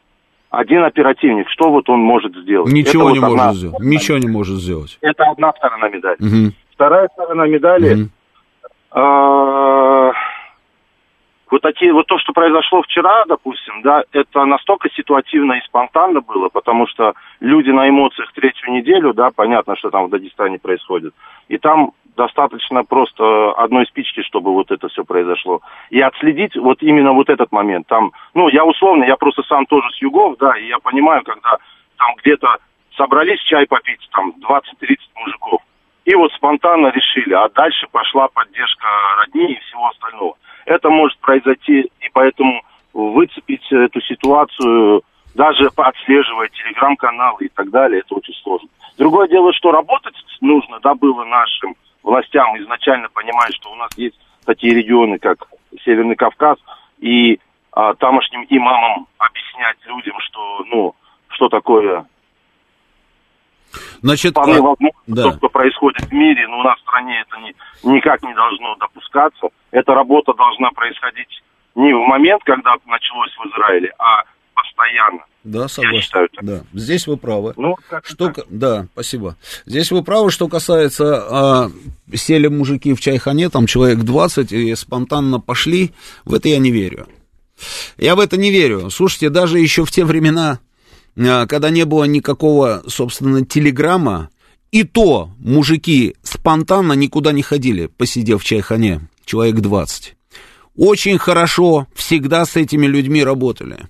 один оперативник, что вот он может сделать? Ничего Это не вот может одна- сделать. Ничего не может сделать. Это одна сторона медали. Мгм. Вторая сторона медали, Мгм. Вот такие, вот то, что произошло вчера, допустим, да, это настолько ситуативно и спонтанно было, потому что люди на эмоциях третью неделю, да, понятно, что там в Дагестане происходит, и там достаточно просто одной спички, чтобы вот это все произошло. И отследить вот именно вот этот момент. Там, ну, я условно, я просто сам тоже с югов, да, и я понимаю, когда там где-то собрались чай попить, там 20-30 мужиков. И вот спонтанно решили, а дальше пошла поддержка родни и всего остального. Это может произойти, и поэтому выцепить эту ситуацию, даже отслеживая телеграм-каналы и так далее, это очень сложно. Другое дело, что работать нужно, да, было нашим властям изначально понимать, что у нас есть такие регионы, как Северный Кавказ, и а, тамошним имамам объяснять людям, что, ну, что такое Значит, вполне а, возможно, да. то, что происходит в мире, но у нас в стране это не, никак не должно допускаться. Эта работа должна происходить не в момент, когда началось в Израиле, а постоянно. Да, согласен. считаю так. Да, здесь вы правы. Ну, как Что, к- да, спасибо. Здесь вы правы, что касается, а, сели мужики в чайхане, там человек 20, и спонтанно пошли, в это я не верю. Я в это не верю. Слушайте, даже еще в те времена, когда не было никакого, собственно, телеграмма, и то мужики спонтанно никуда не ходили, посидев в чайхане, человек 20. Очень хорошо всегда с этими людьми работали.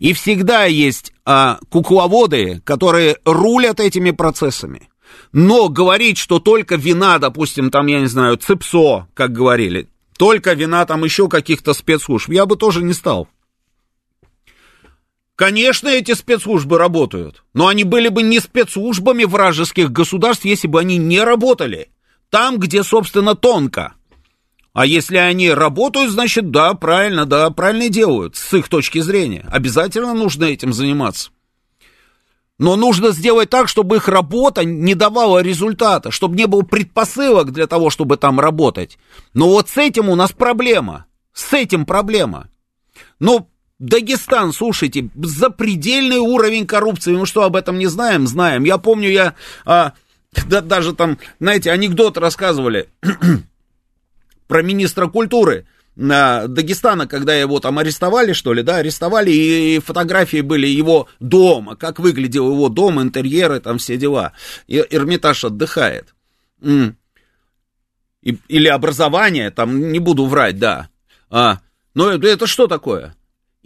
И всегда есть а, кукловоды, которые рулят этими процессами. Но говорить, что только вина, допустим, там, я не знаю, ЦИПСО, как говорили, только вина там еще каких-то спецслужб, я бы тоже не стал. Конечно, эти спецслужбы работают, но они были бы не спецслужбами вражеских государств, если бы они не работали. Там, где, собственно, тонко. А если они работают, значит, да, правильно, да, правильно делают, с их точки зрения. Обязательно нужно этим заниматься. Но нужно сделать так, чтобы их работа не давала результата, чтобы не было предпосылок для того, чтобы там работать. Но вот с этим у нас проблема. С этим проблема. Ну, Дагестан, слушайте, запредельный уровень коррупции. Мы что, об этом не знаем? Знаем. Я помню, я а, да, даже там, знаете, анекдот рассказывали про министра культуры а, Дагестана, когда его там арестовали, что ли, да, арестовали, и фотографии были его дома, как выглядел его дом, интерьеры, там все дела. И Эрмитаж отдыхает. И- или образование, там, не буду врать, да. А, но это, это что такое?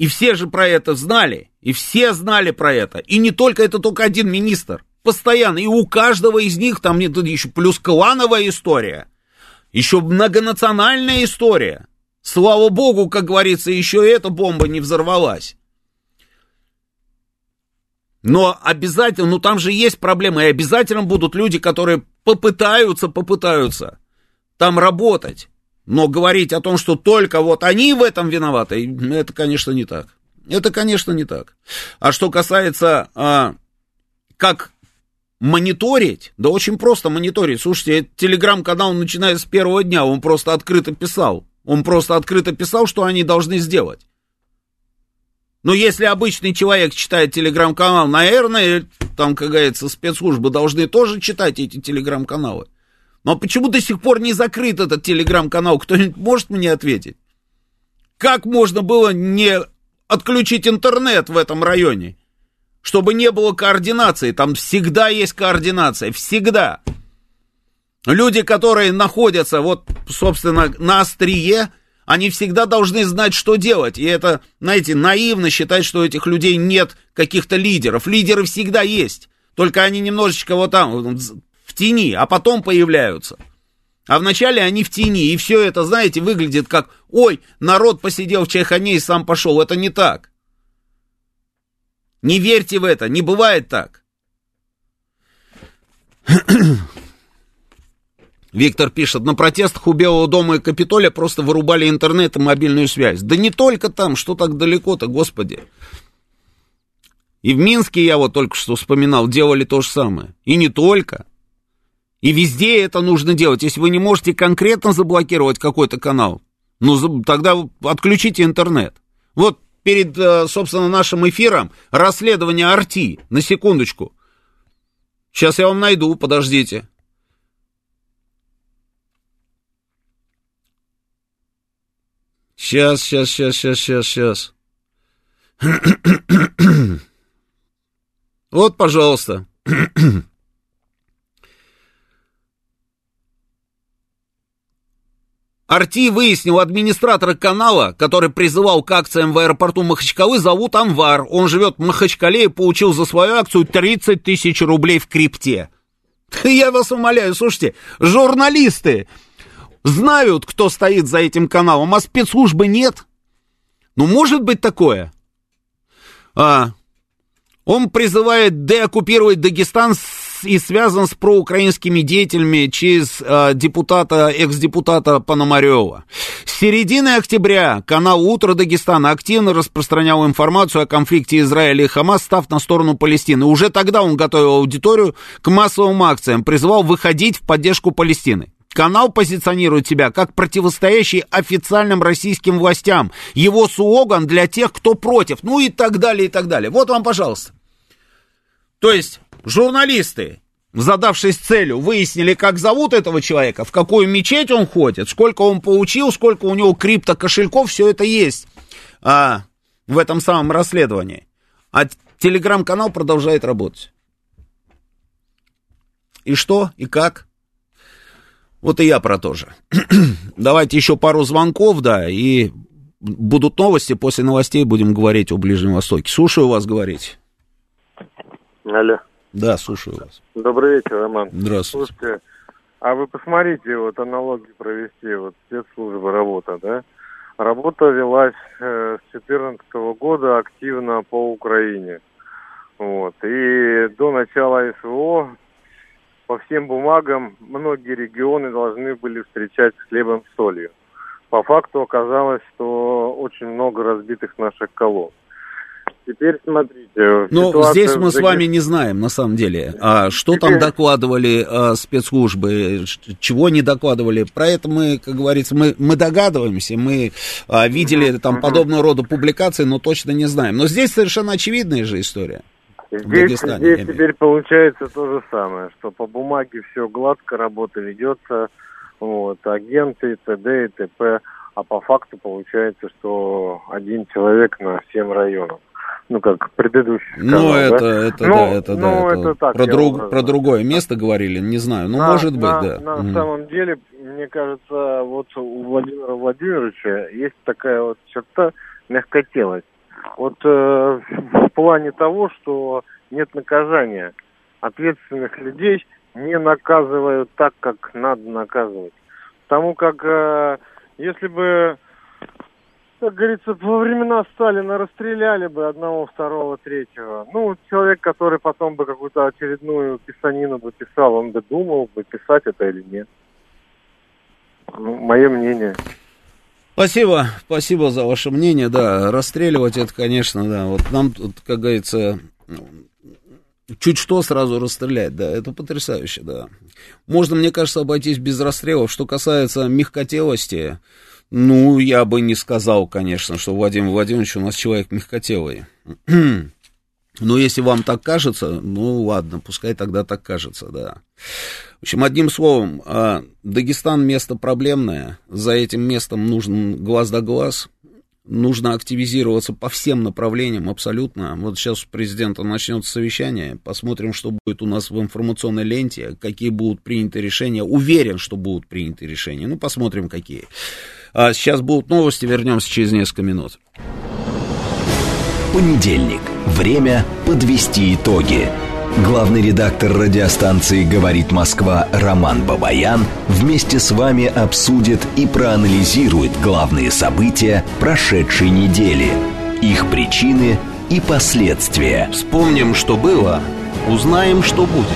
И все же про это знали, и все знали про это. И не только это, только один министр. Постоянно. И у каждого из них там нет еще плюс клановая история. Еще многонациональная история. Слава богу, как говорится, еще эта бомба не взорвалась. Но обязательно, ну там же есть проблемы, и обязательно будут люди, которые попытаются, попытаются там работать. Но говорить о том, что только вот они в этом виноваты, это, конечно, не так. Это, конечно, не так. А что касается, а, как мониторить, да очень просто мониторить. Слушайте, телеграм-канал начиная с первого дня, он просто открыто писал. Он просто открыто писал, что они должны сделать. Но если обычный человек читает телеграм-канал, наверное, там, как говорится, спецслужбы должны тоже читать эти телеграм-каналы. Но почему до сих пор не закрыт этот телеграм-канал? Кто-нибудь может мне ответить? Как можно было не отключить интернет в этом районе? Чтобы не было координации. Там всегда есть координация. Всегда. Люди, которые находятся вот, собственно, на острие, они всегда должны знать, что делать. И это, знаете, наивно считать, что у этих людей нет каких-то лидеров. Лидеры всегда есть. Только они немножечко вот там, в тени, а потом появляются. А вначале они в тени, и все это, знаете, выглядит как, ой, народ посидел в чайхане и сам пошел. Это не так. Не верьте в это, не бывает так. Виктор пишет, на протестах у Белого дома и Капитолия просто вырубали интернет и мобильную связь. Да не только там, что так далеко-то, господи. И в Минске, я вот только что вспоминал, делали то же самое. И не только. И везде это нужно делать. Если вы не можете конкретно заблокировать какой-то канал, ну, тогда отключите интернет. Вот перед, э, собственно, нашим эфиром расследование Арти. На секундочку. Сейчас я вам найду, подождите. Сейчас, сейчас, сейчас, сейчас, сейчас, сейчас. Вот, пожалуйста. Арти выяснил администратора канала, который призывал к акциям в аэропорту Махачкалы, зовут Анвар. Он живет в Махачкале и получил за свою акцию 30 тысяч рублей в крипте. Я вас умоляю, слушайте, журналисты знают, кто стоит за этим каналом, а спецслужбы нет. Ну, может быть такое? А, он призывает деоккупировать Дагестан и связан с проукраинскими деятелями через э, депутата, экс-депутата Пономарева. С середины октября канал «Утро Дагестана» активно распространял информацию о конфликте Израиля и Хамас, став на сторону Палестины. Уже тогда он готовил аудиторию к массовым акциям, призывал выходить в поддержку Палестины. Канал позиционирует себя как противостоящий официальным российским властям. Его слоган для тех, кто против. Ну и так далее, и так далее. Вот вам, пожалуйста. То есть журналисты, задавшись целью, выяснили, как зовут этого человека, в какую мечеть он ходит, сколько он получил, сколько у него крипто-кошельков, все это есть а, в этом самом расследовании. А телеграм-канал продолжает работать. И что, и как? Вот и я про то же. Давайте еще пару звонков, да, и будут новости. После новостей будем говорить о Ближнем Востоке. Слушаю вас говорить. Алло. Да, слушаю вас. Добрый вечер, Роман. Здравствуйте. Слушайте, а вы посмотрите, вот аналогию провести, вот спецслужбы работа, да? Работа велась э, с 2014 года активно по Украине. Вот. И до начала СВО по всем бумагам многие регионы должны были встречать с хлебом с солью. По факту оказалось, что очень много разбитых наших колонн. Теперь смотрите. Ну, здесь мы с вами не знаем, на самом деле. А что Теперь... там докладывали а, спецслужбы, чего не докладывали. Про это мы, как говорится, мы, мы догадываемся, мы а, видели там подобного рода публикации, но точно не знаем. Но здесь совершенно очевидная же история. Здесь, здесь теперь получается то же самое, что по бумаге все гладко, работа ведется, вот, агенты, т.д. и т.п., а по факту получается, что один человек на семь районов. Ну, как предыдущий Ну, это, да? это, ну, да, это, ну, да. Это, это так, про, друг, про другое место говорили, не знаю, ну, на, может быть, на, да. На mm. самом деле, мне кажется, вот у Владимира Владимировича есть такая вот черта мягкотелость. Вот э, в плане того, что нет наказания. Ответственных людей не наказывают так, как надо наказывать. Потому как э, если бы как говорится, во времена Сталина расстреляли бы одного, второго, третьего. Ну, человек, который потом бы какую-то очередную писанину бы писал, он бы думал, бы писать это или нет. Ну, мое мнение. Спасибо, спасибо за ваше мнение, да, расстреливать это, конечно, да, вот нам тут, как говорится, чуть что сразу расстрелять, да, это потрясающе, да. Можно, мне кажется, обойтись без расстрелов. Что касается мягкотелости, ну, я бы не сказал, конечно, что Владимир Владимирович у нас человек мягкотелый. Но если вам так кажется, ну ладно, пускай тогда так кажется, да. В общем, одним словом, а, Дагестан место проблемное, за этим местом нужен глаз да глаз, нужно активизироваться по всем направлениям абсолютно. Вот сейчас у президента начнется совещание, посмотрим, что будет у нас в информационной ленте, какие будут приняты решения. Уверен, что будут приняты решения. Ну, посмотрим, какие. А сейчас будут новости, вернемся через несколько минут. Понедельник. Время подвести итоги. Главный редактор радиостанции «Говорит Москва» Роман Бабаян вместе с вами обсудит и проанализирует главные события прошедшей недели, их причины и последствия. Вспомним, что было, узнаем, что будет.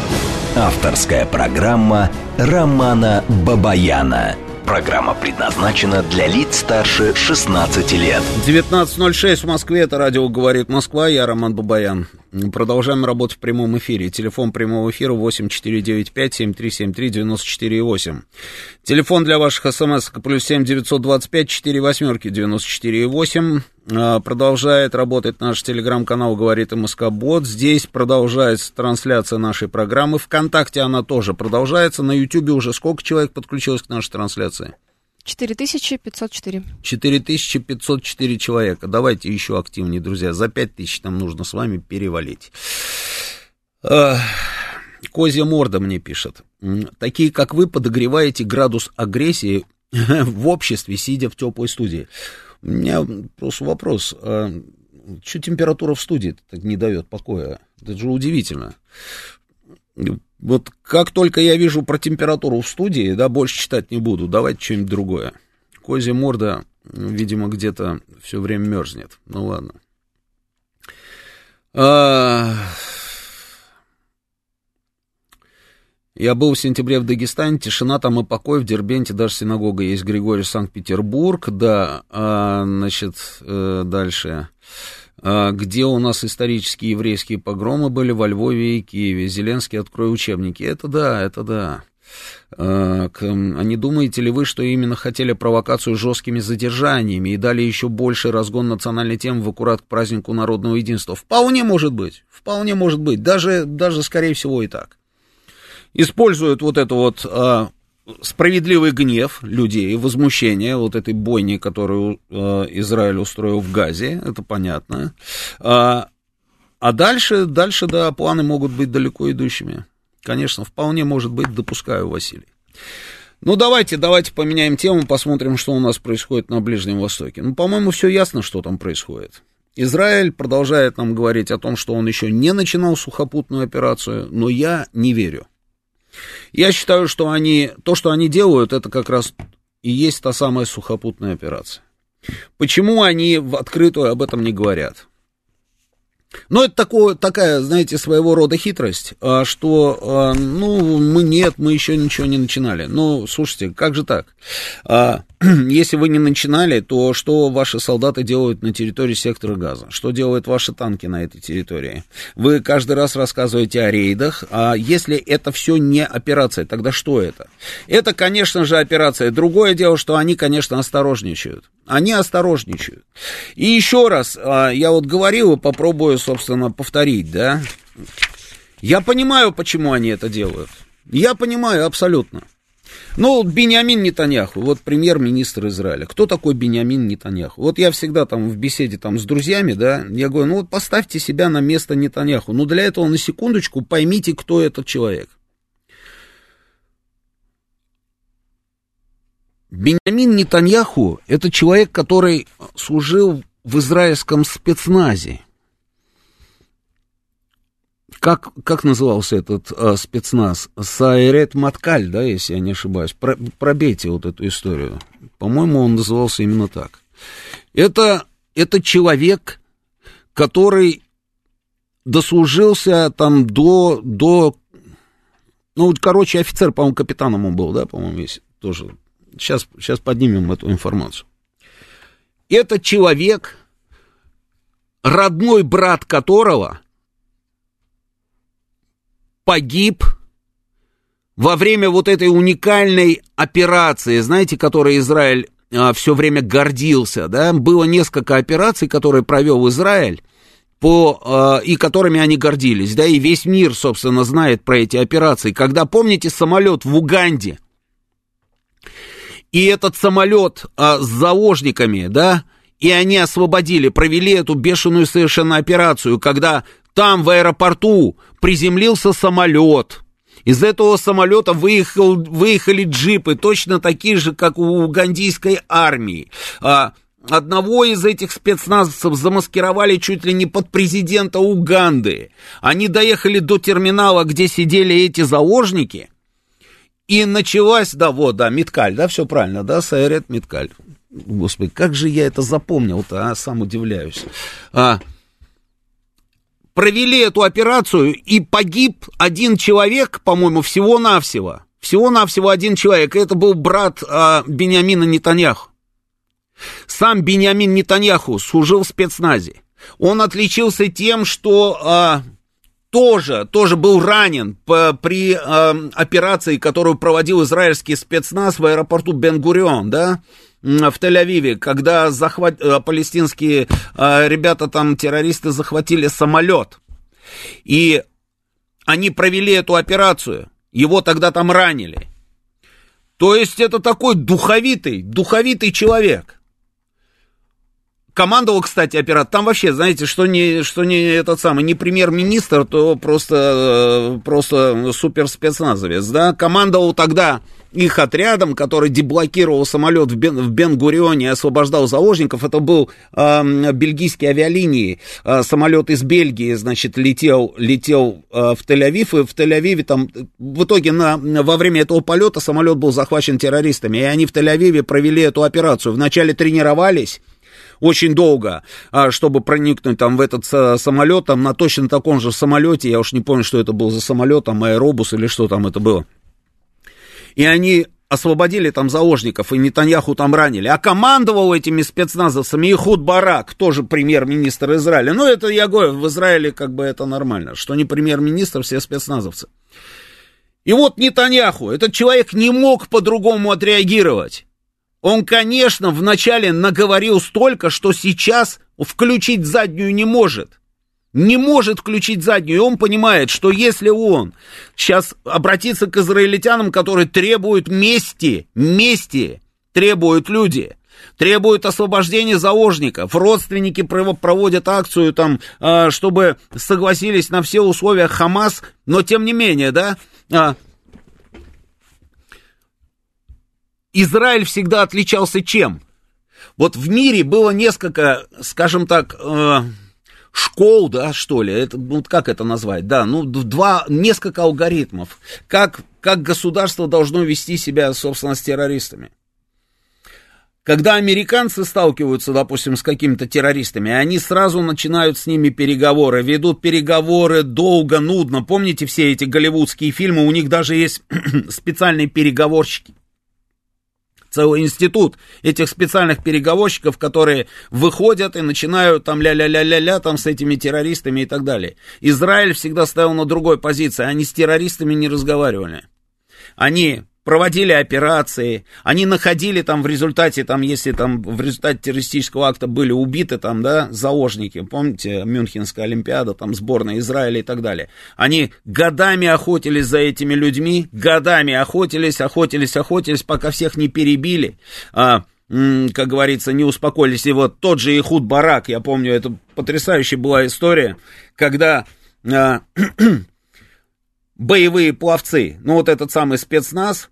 Авторская программа Романа Бабаяна. Программа предназначена для лиц старше 16 лет. 19.06 в Москве, это радио «Говорит Москва», я Роман Бабаян. Продолжаем работу в прямом эфире. Телефон прямого эфира 8495-7373-94,8. Телефон для ваших смс плюс 7 925 4 восьмерки 94,8. А, продолжает работать наш телеграм-канал «Говорит МСК Бот». Здесь продолжается трансляция нашей программы. Вконтакте она тоже продолжается. На Ютьюбе уже сколько человек подключилось к нашей трансляции? 4504. 4504 человека. Давайте еще активнее, друзья. За 5000 нам нужно с вами перевалить. Козья морда мне пишет. Такие, как вы, подогреваете градус агрессии в обществе, сидя в теплой студии. У меня просто вопрос, а что температура в студии так не дает покоя? Это же удивительно. Вот как только я вижу про температуру в студии, да, больше читать не буду, давайте что-нибудь другое. Козья морда, видимо, где-то все время мерзнет. Ну ладно. А... Я был в сентябре в Дагестане, тишина там и покой, в Дербенте даже синагога есть, Григорий Санкт-Петербург, да, а, значит, э, дальше, где у нас исторические еврейские погромы были? Во Львове и Киеве, Зеленский, открой учебники, это да, это да. А, а не думаете ли вы, что именно хотели провокацию жесткими задержаниями и дали еще больше разгон национальной темы в аккурат к празднику народного единства? Вполне может быть, вполне может быть, даже, даже скорее всего и так. Используют вот это вот а, справедливый гнев людей, возмущение вот этой бойни, которую а, Израиль устроил в Газе, это понятно. А, а дальше, дальше, да, планы могут быть далеко идущими. Конечно, вполне может быть, допускаю, Василий. Ну, давайте, давайте поменяем тему, посмотрим, что у нас происходит на Ближнем Востоке. Ну, по-моему, все ясно, что там происходит. Израиль продолжает нам говорить о том, что он еще не начинал сухопутную операцию, но я не верю. Я считаю, что они, то, что они делают, это как раз и есть та самая сухопутная операция. Почему они в открытую об этом не говорят? Ну, это такое, такая, знаете, своего рода хитрость, а, что, а, ну, мы нет, мы еще ничего не начинали. Ну, слушайте, как же так? А, если вы не начинали, то что ваши солдаты делают на территории сектора газа? Что делают ваши танки на этой территории? Вы каждый раз рассказываете о рейдах, а если это все не операция, тогда что это? Это, конечно же, операция. Другое дело, что они, конечно, осторожничают. Они осторожничают. И еще раз, я вот говорил и попробую, собственно, повторить, да? Я понимаю, почему они это делают. Я понимаю абсолютно. Ну, Бениамин Нетаньяху, вот премьер-министр Израиля. Кто такой Бениамин Нетаньяху? Вот я всегда там в беседе там с друзьями, да, я говорю, ну вот поставьте себя на место Нетаньяху. Ну, для этого на секундочку поймите, кто этот человек. Бениамин Нетаньяху – это человек, который служил в израильском спецназе. Как, как назывался этот а, спецназ? Сайрет Маткаль, да, если я не ошибаюсь. Про, пробейте вот эту историю. По-моему, он назывался именно так. Это, это человек, который дослужился там до, до ну, короче, офицер, по-моему, капитаном он был, да, по-моему, есть тоже. Сейчас, сейчас поднимем эту информацию. Это человек, родной брат которого погиб во время вот этой уникальной операции, знаете, которой Израиль а, все время гордился, да, было несколько операций, которые провел Израиль, по, а, и которыми они гордились, да, и весь мир, собственно, знает про эти операции. Когда, помните, самолет в Уганде, и этот самолет а, с заложниками, да, и они освободили, провели эту бешеную совершенно операцию, когда там, в аэропорту, приземлился самолет. Из этого самолета выехал, выехали джипы, точно такие же, как у угандийской армии. А, одного из этих спецназовцев замаскировали чуть ли не под президента Уганды. Они доехали до терминала, где сидели эти заложники, и началась, да, вот, да, Миткаль, да, все правильно, да, Сайрет Миткаль. Господи, как же я это запомнил-то, а, сам удивляюсь. А, провели эту операцию, и погиб один человек, по-моему, всего-навсего. Всего-навсего один человек. Это был брат а, Бениамина Нетаньяху. Сам Бениамин Нетаньяху служил в спецназе. Он отличился тем, что а, тоже, тоже был ранен по, при а, операции, которую проводил израильский спецназ в аэропорту Бен-Гурион, да, в Тель-Авиве, когда захват... Э, палестинские э, ребята там, террористы, захватили самолет. И они провели эту операцию. Его тогда там ранили. То есть это такой духовитый, духовитый человек. командовал, кстати, оператор. Там вообще, знаете, что не, что не этот самый, не премьер-министр, то просто, э, просто супер спецназовец, да. Командовал тогда их отрядом, который деблокировал самолет в, Бен, в Бенгурионе и освобождал заложников. Это был э, бельгийские авиалинии. Э, самолет из Бельгии, значит, летел, летел э, в Тель-Авив, и в Тель-Авиве там, в итоге на, во время этого полета самолет был захвачен террористами, и они в Тель-Авиве провели эту операцию. Вначале тренировались, очень долго, а, чтобы проникнуть там в этот самолет, там на точно таком же самолете, я уж не помню, что это был за самолет, там аэробус или что там это было. И они освободили там заложников, и Нетаньяху там ранили. А командовал этими спецназовцами Ихуд Барак, тоже премьер-министр Израиля. Ну, это, я говорю, в Израиле как бы это нормально, что не премьер-министр, все спецназовцы. И вот Нетаньяху, этот человек не мог по-другому отреагировать. Он, конечно, вначале наговорил столько, что сейчас включить заднюю не может. Не может включить заднюю. И он понимает, что если он сейчас обратится к израильтянам, которые требуют мести, мести требуют люди, требуют освобождения заложников, родственники проводят акцию там, а, чтобы согласились на все условия Хамас, но тем не менее, да, а, Израиль всегда отличался чем? Вот в мире было несколько, скажем так, э, школ, да, что ли, это, ну, как это назвать, да, ну, два, несколько алгоритмов, как, как государство должно вести себя, собственно, с террористами. Когда американцы сталкиваются, допустим, с какими-то террористами, они сразу начинают с ними переговоры, ведут переговоры долго, нудно. Помните все эти голливудские фильмы, у них даже есть специальные переговорщики целый институт этих специальных переговорщиков, которые выходят и начинают там ля-ля-ля-ля-ля там с этими террористами и так далее. Израиль всегда стоял на другой позиции, они с террористами не разговаривали. Они проводили операции, они находили там в результате, там, если там в результате террористического акта были убиты там, да, заложники, помните, Мюнхенская Олимпиада, там, сборная Израиля и так далее. Они годами охотились за этими людьми, годами охотились, охотились, охотились, пока всех не перебили, а, как говорится, не успокоились. И вот тот же Ихуд Барак, я помню, это потрясающая была история, когда а, боевые пловцы, ну вот этот самый спецназ,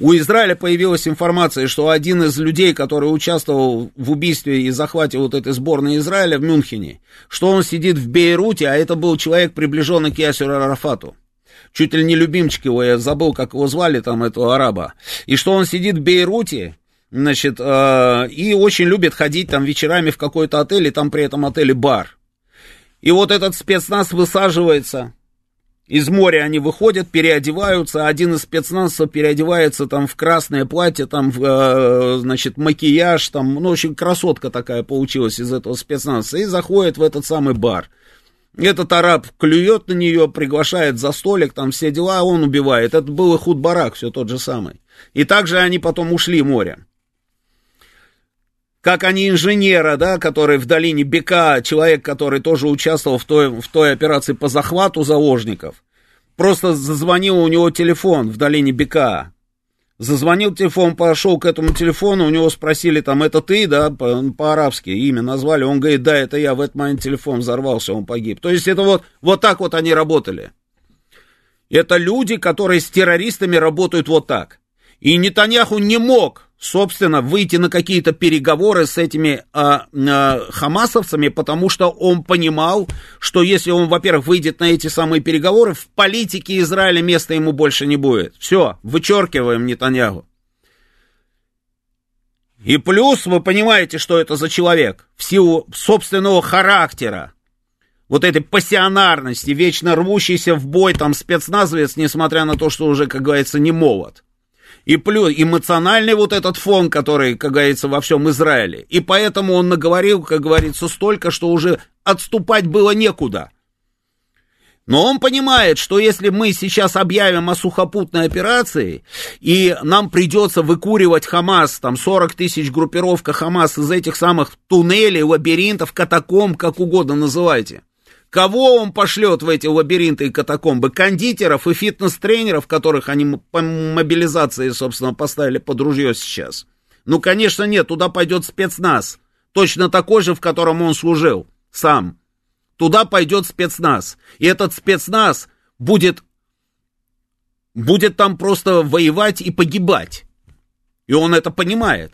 у Израиля появилась информация, что один из людей, который участвовал в убийстве и захвате вот этой сборной Израиля в Мюнхене, что он сидит в Бейруте, а это был человек, приближенный к Ясеру Арафату. Чуть ли не любимчик его, я забыл, как его звали, там, этого араба. И что он сидит в Бейруте, значит, э, и очень любит ходить там вечерами в какой-то отель, и там при этом отеле бар. И вот этот спецназ высаживается из моря они выходят, переодеваются, один из спецназцев переодевается там в красное платье, там, в, э, значит, макияж, там, ну, очень красотка такая получилась из этого спецназа, и заходит в этот самый бар. Этот араб клюет на нее, приглашает за столик, там все дела, а он убивает. Это был и худ-барак, все тот же самый. И также они потом ушли морем как они инженера, да, который в долине Бека, человек, который тоже участвовал в той, в той операции по захвату заложников, просто зазвонил у него телефон в долине Бека. Зазвонил телефон, пошел к этому телефону, у него спросили, там, это ты, да, по-арабски имя назвали, он говорит, да, это я, в этот момент телефон взорвался, он погиб. То есть это вот, вот так вот они работали. Это люди, которые с террористами работают вот так. И Нетаньяху не мог собственно, выйти на какие-то переговоры с этими а, а, хамасовцами, потому что он понимал, что если он, во-первых, выйдет на эти самые переговоры, в политике Израиля места ему больше не будет. Все, вычеркиваем Нетаньягу. И плюс вы понимаете, что это за человек в силу собственного характера, вот этой пассионарности, вечно рвущийся в бой там спецназовец, несмотря на то, что уже, как говорится, не молод. И плюс эмоциональный вот этот фон, который, как говорится, во всем Израиле. И поэтому он наговорил, как говорится, столько, что уже отступать было некуда. Но он понимает, что если мы сейчас объявим о сухопутной операции, и нам придется выкуривать Хамас, там 40 тысяч группировка Хамас из этих самых туннелей, лабиринтов, катакомб, как угодно называйте, Кого он пошлет в эти лабиринты и катакомбы? Кондитеров и фитнес-тренеров, которых они по мобилизации, собственно, поставили под ружье сейчас. Ну, конечно, нет, туда пойдет спецназ. Точно такой же, в котором он служил сам. Туда пойдет спецназ. И этот спецназ будет, будет там просто воевать и погибать. И он это понимает.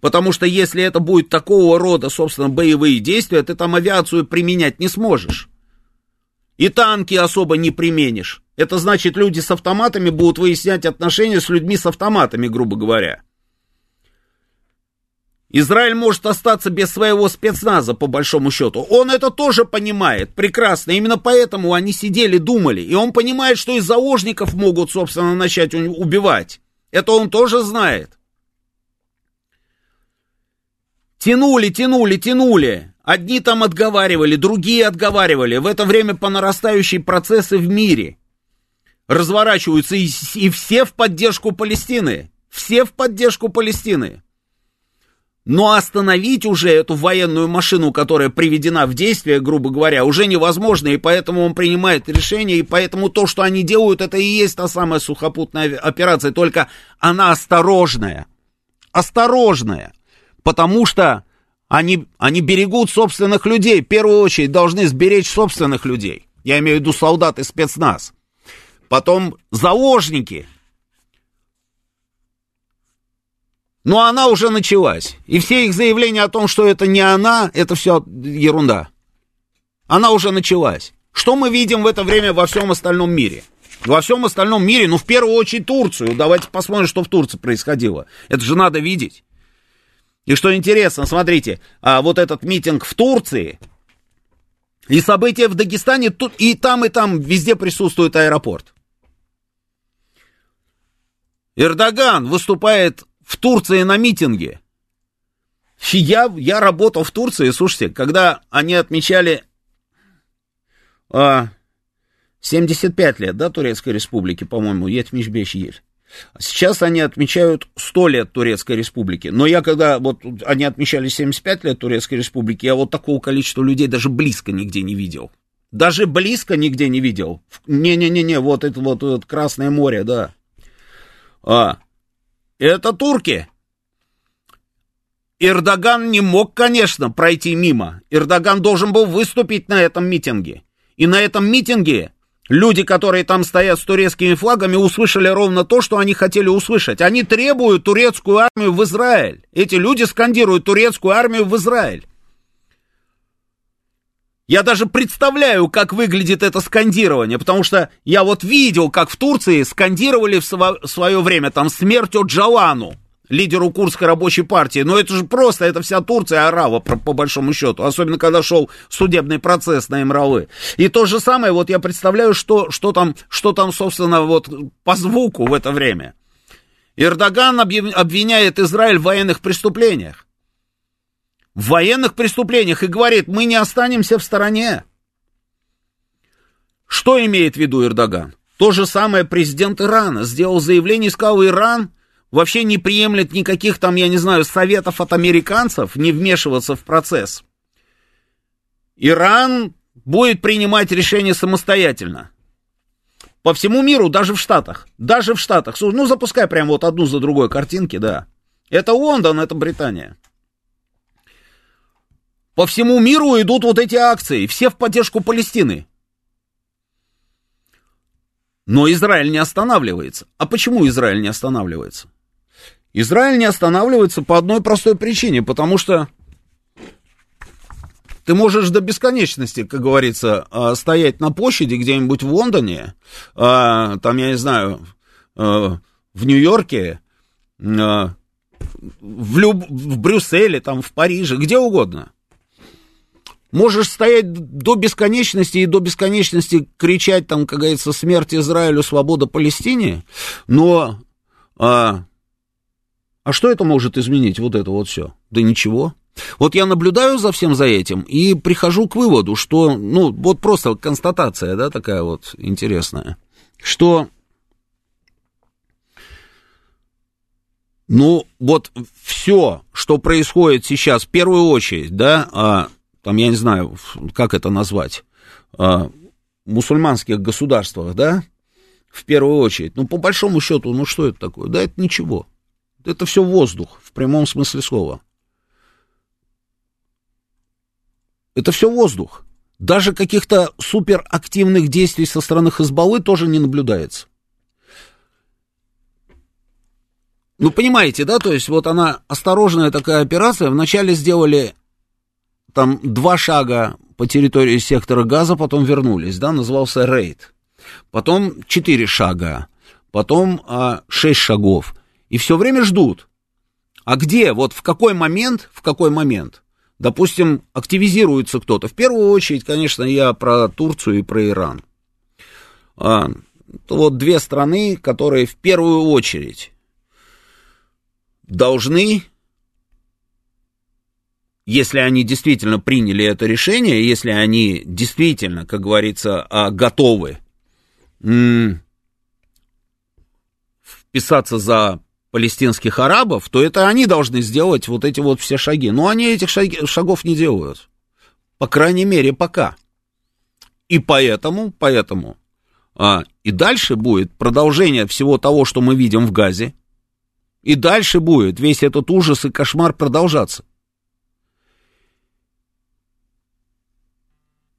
Потому что если это будет такого рода, собственно, боевые действия, ты там авиацию применять не сможешь. И танки особо не применишь. Это значит, люди с автоматами будут выяснять отношения с людьми с автоматами, грубо говоря. Израиль может остаться без своего спецназа, по большому счету. Он это тоже понимает прекрасно. Именно поэтому они сидели, думали. И он понимает, что и заложников могут, собственно, начать убивать. Это он тоже знает. Тянули, тянули, тянули. Одни там отговаривали, другие отговаривали. В это время по нарастающей процессы в мире разворачиваются, и, и все в поддержку Палестины. Все в поддержку Палестины. Но остановить уже эту военную машину, которая приведена в действие, грубо говоря, уже невозможно, и поэтому он принимает решение, и поэтому то, что они делают, это и есть та самая сухопутная операция, только она осторожная. Осторожная. Потому что они, они берегут собственных людей, в первую очередь должны сберечь собственных людей. Я имею в виду солдат и спецназ. Потом заложники, Но она уже началась. И все их заявления о том, что это не она, это все ерунда. Она уже началась. Что мы видим в это время во всем остальном мире? Во всем остальном мире, ну, в первую очередь Турцию. Давайте посмотрим, что в Турции происходило. Это же надо видеть. И что интересно, смотрите, а вот этот митинг в Турции и события в Дагестане, тут и там, и там везде присутствует аэропорт. Эрдоган выступает в Турции на митинге. Я, я работал в Турции, слушайте, когда они отмечали а, 75 лет, да, Турецкой Республики, по-моему, Етмиш Бешьель. Сейчас они отмечают 100 лет Турецкой Республики. Но я когда, вот они отмечали 75 лет Турецкой Республики, я вот такого количества людей даже близко нигде не видел. Даже близко нигде не видел. Не-не-не-не, вот это вот, вот Красное море, да. А, это турки. Эрдоган не мог, конечно, пройти мимо. Эрдоган должен был выступить на этом митинге. И на этом митинге люди, которые там стоят с турецкими флагами, услышали ровно то, что они хотели услышать. Они требуют турецкую армию в Израиль. Эти люди скандируют турецкую армию в Израиль. Я даже представляю, как выглядит это скандирование, потому что я вот видел, как в Турции скандировали в свое время там смерть Оджалану, лидеру Курской рабочей партии. Но это же просто, это вся Турция орала, по, по большому счету. Особенно, когда шел судебный процесс на Имралы. И то же самое, вот я представляю, что, что, там, что там, собственно, вот по звуку в это время. Эрдоган обвиняет Израиль в военных преступлениях в военных преступлениях и говорит, мы не останемся в стороне. Что имеет в виду Эрдоган? То же самое президент Ирана сделал заявление и сказал, Иран вообще не приемлет никаких там, я не знаю, советов от американцев не вмешиваться в процесс. Иран будет принимать решения самостоятельно. По всему миру, даже в Штатах. Даже в Штатах. Ну, запускай прямо вот одну за другой картинки, да. Это Лондон, это Британия. По всему миру идут вот эти акции, все в поддержку Палестины. Но Израиль не останавливается. А почему Израиль не останавливается? Израиль не останавливается по одной простой причине, потому что ты можешь до бесконечности, как говорится, а, стоять на площади где-нибудь в Лондоне, а, там, я не знаю, а, в Нью-Йорке, в, Люб... в Брюсселе, там, в Париже, где угодно. Можешь стоять до бесконечности и до бесконечности кричать, там, как говорится, смерть Израилю, свобода Палестине, но... а что это может изменить, вот это вот все? Да ничего. Вот я наблюдаю за всем за этим и прихожу к выводу, что, ну, вот просто констатация, да, такая вот интересная, что, ну, вот все, что происходит сейчас, в первую очередь, да, а, там, я не знаю, как это назвать, э, мусульманских государствах, да, в первую очередь. Ну, по большому счету, ну, что это такое? Да, это ничего. Это все воздух, в прямом смысле слова. Это все воздух. Даже каких-то суперактивных действий со стороны Хазбаллы тоже не наблюдается. Ну, понимаете, да, то есть вот она, осторожная такая операция, вначале сделали там два шага по территории сектора газа, потом вернулись, да, назывался рейд. Потом четыре шага, потом а, шесть шагов. И все время ждут. А где, вот в какой момент, в какой момент, допустим, активизируется кто-то. В первую очередь, конечно, я про Турцию и про Иран. А, вот две страны, которые в первую очередь должны, если они действительно приняли это решение, если они действительно, как говорится, а, готовы вписаться за палестинских арабов, то это они должны сделать вот эти вот все шаги. Но они этих шаги, шагов не делают. По крайней мере, пока. И поэтому, поэтому, а, и дальше будет продолжение всего того, что мы видим в Газе, и дальше будет весь этот ужас и кошмар продолжаться.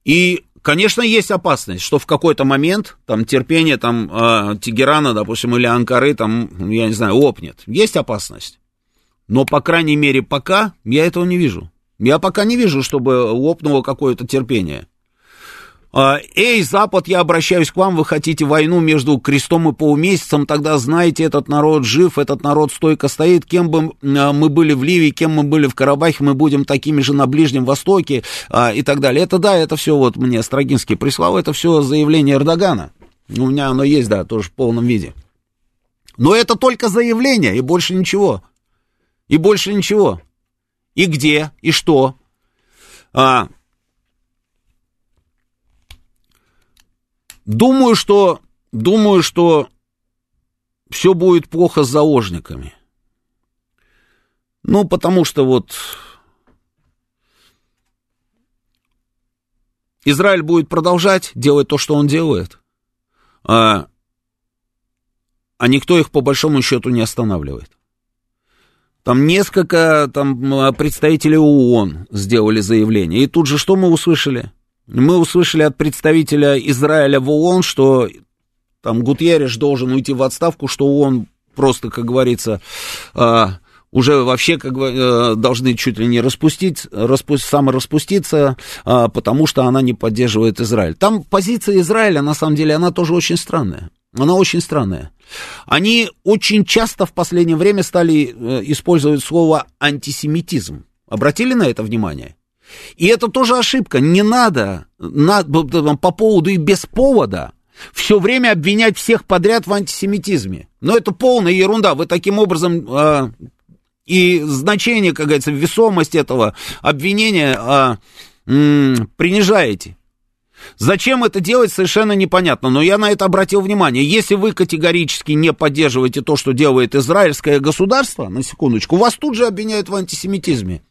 И, конечно, есть опасность, что в какой-то момент там терпение там э, Тегерана, допустим, или Анкары, там, я не знаю, лопнет. Есть опасность. Но, по крайней мере, пока я этого не вижу. Я пока не вижу, чтобы лопнуло какое-то терпение. А, Эй, Запад, я обращаюсь к вам, вы хотите войну между крестом и полумесяцем, тогда знаете, этот народ жив, этот народ стойко стоит, кем бы а, мы были в Ливии, кем мы были в Карабахе, мы будем такими же на Ближнем Востоке а, и так далее. Это да, это все вот мне Строгинский прислал, это все заявление Эрдогана. У меня оно есть, да, тоже в полном виде. Но это только заявление, и больше ничего. И больше ничего. И где, и что. А, Думаю, что, думаю, что все будет плохо с заложниками. Ну, потому что вот Израиль будет продолжать делать то, что он делает, а, а никто их по большому счету не останавливает. Там несколько там, представителей ООН сделали заявление. И тут же что мы услышали? Мы услышали от представителя Израиля в ООН, что там Гутьерреш должен уйти в отставку, что ООН просто, как говорится, а, уже вообще как бы э, должны чуть ли не распустить, распу, самораспуститься, а, потому что она не поддерживает Израиль. Там позиция Израиля, на самом деле, она тоже очень странная. Она очень странная. Они очень часто в последнее время стали э, использовать слово антисемитизм. Обратили на это внимание? И это тоже ошибка. Не надо, надо по поводу и без повода все время обвинять всех подряд в антисемитизме. Но это полная ерунда. Вы таким образом э, и значение, как говорится, весомость этого обвинения э, э, принижаете. Зачем это делать, совершенно непонятно, но я на это обратил внимание. Если вы категорически не поддерживаете то, что делает израильское государство, на секундочку, вас тут же обвиняют в антисемитизме.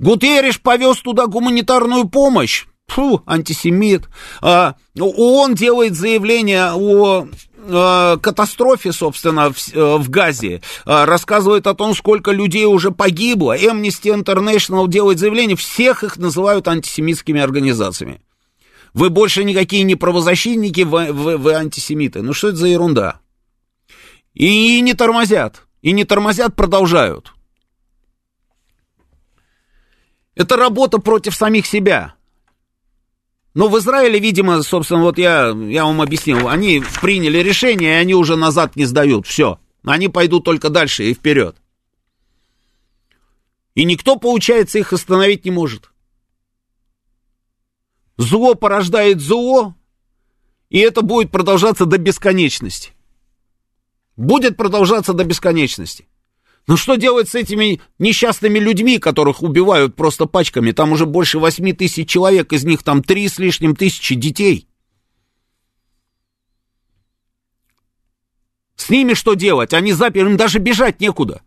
Гутерриш повез туда гуманитарную помощь. Фу, антисемит. А, ООН делает заявление о а, катастрофе, собственно, в, э, в Газе, а, рассказывает о том, сколько людей уже погибло. Amnesty International делает заявление, всех их называют антисемитскими организациями. Вы больше никакие не правозащитники, вы, вы, вы антисемиты. Ну что это за ерунда? И не тормозят. И не тормозят, продолжают. Это работа против самих себя. Но в Израиле, видимо, собственно, вот я, я вам объяснил, они приняли решение, и они уже назад не сдают. Все. Они пойдут только дальше и вперед. И никто, получается, их остановить не может. Зло порождает зло, и это будет продолжаться до бесконечности. Будет продолжаться до бесконечности. Ну что делать с этими несчастными людьми, которых убивают просто пачками? Там уже больше 8 тысяч человек, из них там 3 с лишним тысячи детей. С ними что делать? Они заперты, им даже бежать некуда.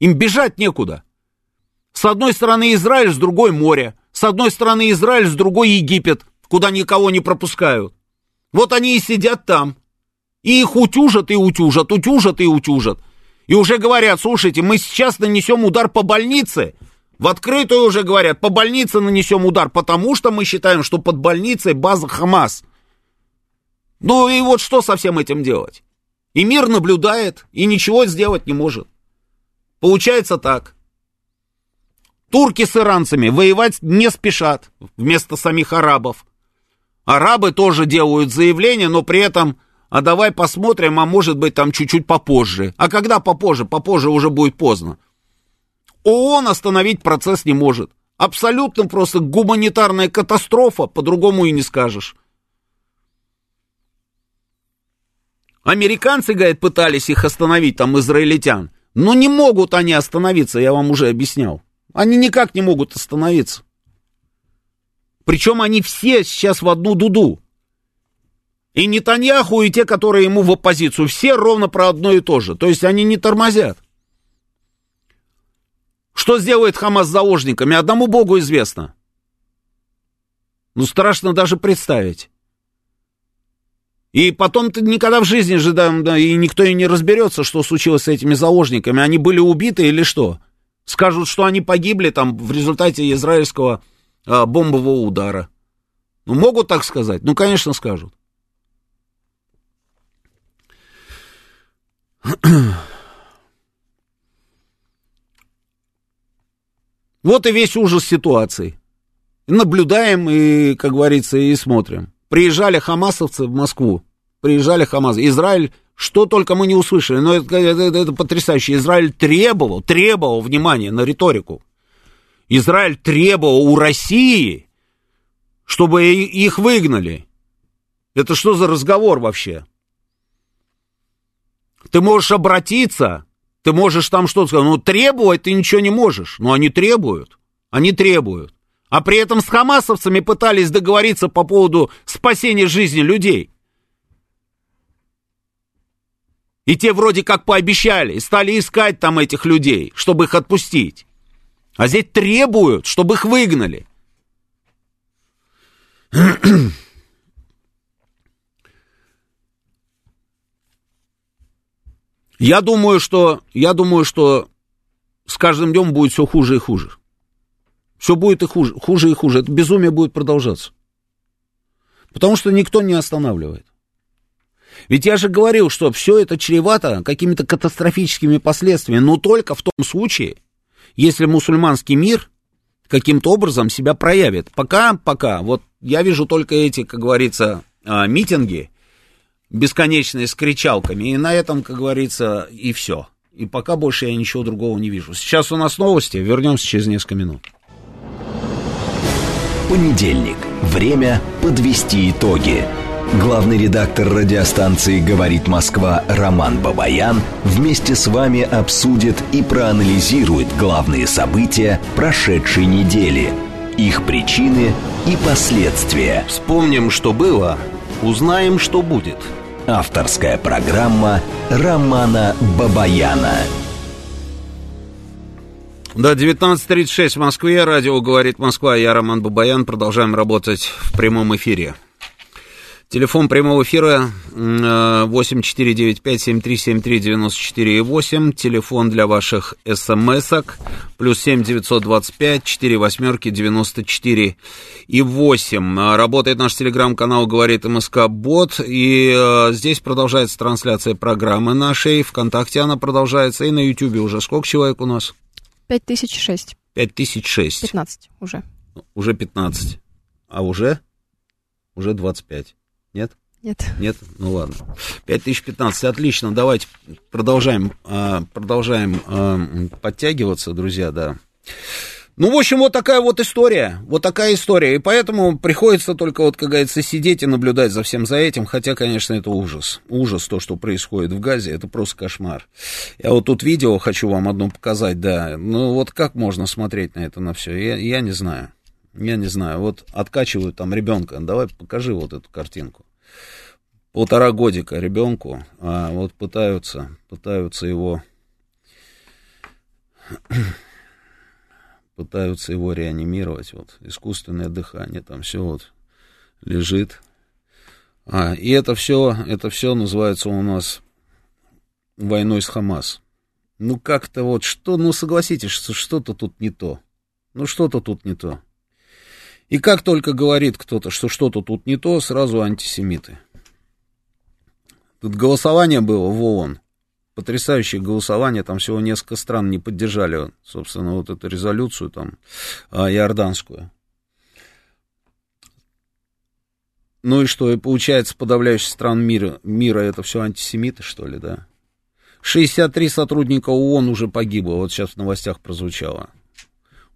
Им бежать некуда. С одной стороны Израиль, с другой море. С одной стороны Израиль, с другой Египет, куда никого не пропускают. Вот они и сидят там. И их утюжат и утюжат, утюжат и утюжат. И уже говорят, слушайте, мы сейчас нанесем удар по больнице. В открытую уже говорят, по больнице нанесем удар, потому что мы считаем, что под больницей база Хамас. Ну и вот что со всем этим делать? И мир наблюдает, и ничего сделать не может. Получается так. Турки с иранцами воевать не спешат вместо самих арабов. Арабы тоже делают заявление, но при этом, а давай посмотрим, а может быть там чуть-чуть попозже. А когда попозже? Попозже уже будет поздно. ООН остановить процесс не может. Абсолютно просто гуманитарная катастрофа, по-другому и не скажешь. Американцы, говорят, пытались их остановить, там, израильтян. Но не могут они остановиться, я вам уже объяснял. Они никак не могут остановиться. Причем они все сейчас в одну дуду. И Нетаньяху, и те, которые ему в оппозицию, все ровно про одно и то же. То есть они не тормозят. Что сделает Хамас с заложниками, одному Богу известно. Ну, страшно даже представить. И потом ты никогда в жизни же, да, и никто и не разберется, что случилось с этими заложниками. Они были убиты или что? Скажут, что они погибли там в результате израильского а, бомбового удара. Ну, могут так сказать? Ну, конечно, скажут. Вот и весь ужас ситуации. Наблюдаем и, как говорится, и смотрим. Приезжали хамасовцы в Москву. Приезжали хамас. Израиль, что только мы не услышали. Но это, это, это, потрясающе. Израиль требовал, требовал внимания на риторику. Израиль требовал у России, чтобы их выгнали. Это что за разговор вообще? Ты можешь обратиться, ты можешь там что-то сказать, но требовать ты ничего не можешь. Но они требуют, они требуют. А при этом с хамасовцами пытались договориться по поводу спасения жизни людей. И те вроде как пообещали, стали искать там этих людей, чтобы их отпустить. А здесь требуют, чтобы их выгнали. Я думаю, что, я думаю, что с каждым днем будет все хуже и хуже. Все будет и хуже, хуже и хуже. Это безумие будет продолжаться. Потому что никто не останавливает. Ведь я же говорил, что все это чревато какими-то катастрофическими последствиями, но только в том случае, если мусульманский мир каким-то образом себя проявит. Пока, пока, вот я вижу только эти, как говорится, а, митинги бесконечные с кричалками, и на этом, как говорится, и все. И пока больше я ничего другого не вижу. Сейчас у нас новости, вернемся через несколько минут. Понедельник. Время подвести итоги. Главный редактор радиостанции «Говорит Москва» Роман Бабаян вместе с вами обсудит и проанализирует главные события прошедшей недели, их причины и последствия. Вспомним, что было, узнаем, что будет. Авторская программа Романа Бабаяна. Да, 19.36 в Москве. Радио «Говорит Москва». Я Роман Бабаян. Продолжаем работать в прямом эфире. Телефон прямого эфира 8495-7373-94,8. Телефон для ваших смс-ок. Плюс 7 925 4 восьмерки 94 и 8. Работает наш телеграм-канал «Говорит МСК Бот». И э, здесь продолжается трансляция программы нашей. Вконтакте она продолжается. И на Ютьюбе уже сколько человек у нас? 5006. 5006. 15 уже. Уже 15. А уже? Уже 25. Нет? Нет. Нет? Ну ладно. 5015, отлично. Давайте продолжаем, а, продолжаем а, подтягиваться, друзья, да. Ну, в общем, вот такая вот история, вот такая история, и поэтому приходится только, вот, как говорится, сидеть и наблюдать за всем за этим, хотя, конечно, это ужас, ужас то, что происходит в Газе, это просто кошмар. Я вот тут видео хочу вам одно показать, да, ну, вот как можно смотреть на это, на все, я, я не знаю. Я не знаю, вот откачивают там ребенка, давай покажи вот эту картинку. Полтора годика ребенку, а вот пытаются, пытаются его, пытаются его реанимировать, вот, искусственное дыхание, там все вот лежит. А, и это все, это все называется у нас войной с Хамас. Ну, как-то вот, что, ну, согласитесь, что что-то тут не то. Ну, что-то тут не то. И как только говорит кто-то, что что-то тут не то, сразу антисемиты. Тут голосование было в ООН. Потрясающее голосование, там всего несколько стран не поддержали, собственно, вот эту резолюцию там, а, иорданскую. Ну и что, и получается, подавляющая стран мира, мира это все антисемиты, что ли, да? 63 сотрудника ООН уже погибло, вот сейчас в новостях прозвучало.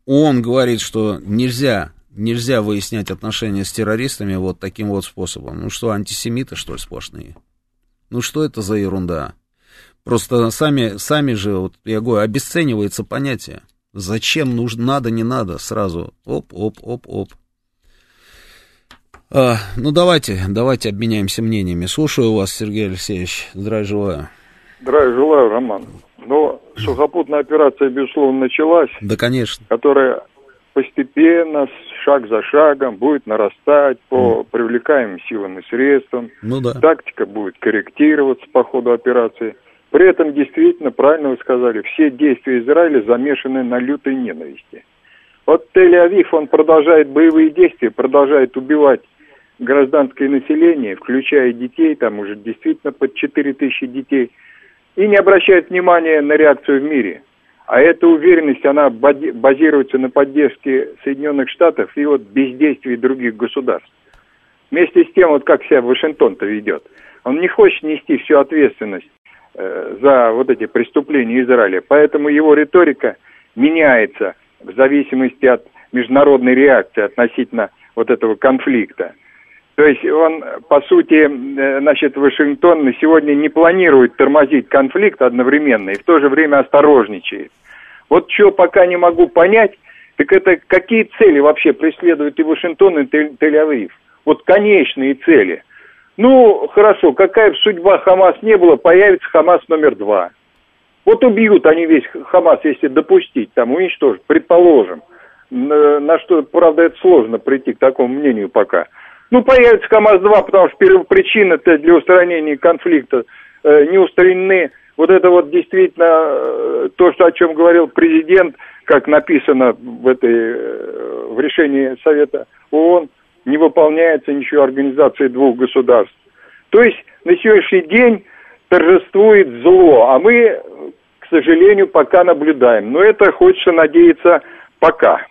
ООН говорит, что нельзя, нельзя выяснять отношения с террористами вот таким вот способом. Ну что, антисемиты, что ли, сплошные? Ну что это за ерунда? Просто сами, сами же, вот я говорю, обесценивается понятие. Зачем нужно, надо, не надо, сразу оп, оп, оп, оп. А, ну давайте, давайте обменяемся мнениями. Слушаю вас, Сергей Алексеевич. Здравия желаю. Здравия желаю, Роман. Но сухопутная операция, безусловно, началась. Да, конечно. Которая постепенно, шаг за шагом будет нарастать по привлекаемым силам и средствам. Ну да. Тактика будет корректироваться по ходу операции. При этом, действительно, правильно вы сказали, все действия Израиля замешаны на лютой ненависти. Вот Тель-Авив, он продолжает боевые действия, продолжает убивать гражданское население, включая детей, там уже действительно под 4 тысячи детей, и не обращает внимания на реакцию в мире. А эта уверенность, она базируется на поддержке Соединенных Штатов и вот бездействии других государств. Вместе с тем, вот как себя Вашингтон-то ведет. Он не хочет нести всю ответственность э, за вот эти преступления Израиля. Поэтому его риторика меняется в зависимости от международной реакции относительно вот этого конфликта. То есть он, по сути, э, значит, Вашингтон сегодня не планирует тормозить конфликт одновременно и в то же время осторожничает. Вот что пока не могу понять, так это какие цели вообще преследуют и Вашингтон, и Тель-Авив? Вот конечные цели. Ну, хорошо, какая бы судьба Хамас не было, появится Хамас номер два. Вот убьют они весь Хамас, если допустить, там уничтожить, предположим. На что, правда, это сложно прийти к такому мнению пока. Ну, появится КАМАЗ-2, потому что первопричины-то для устранения конфликта э, не устранены. Вот это вот действительно э, то, что, о чем говорил президент, как написано в, этой, э, в решении Совета ООН, не выполняется ничего организации двух государств. То есть на сегодняшний день торжествует зло, а мы, к сожалению, пока наблюдаем. Но это хочется надеяться пока.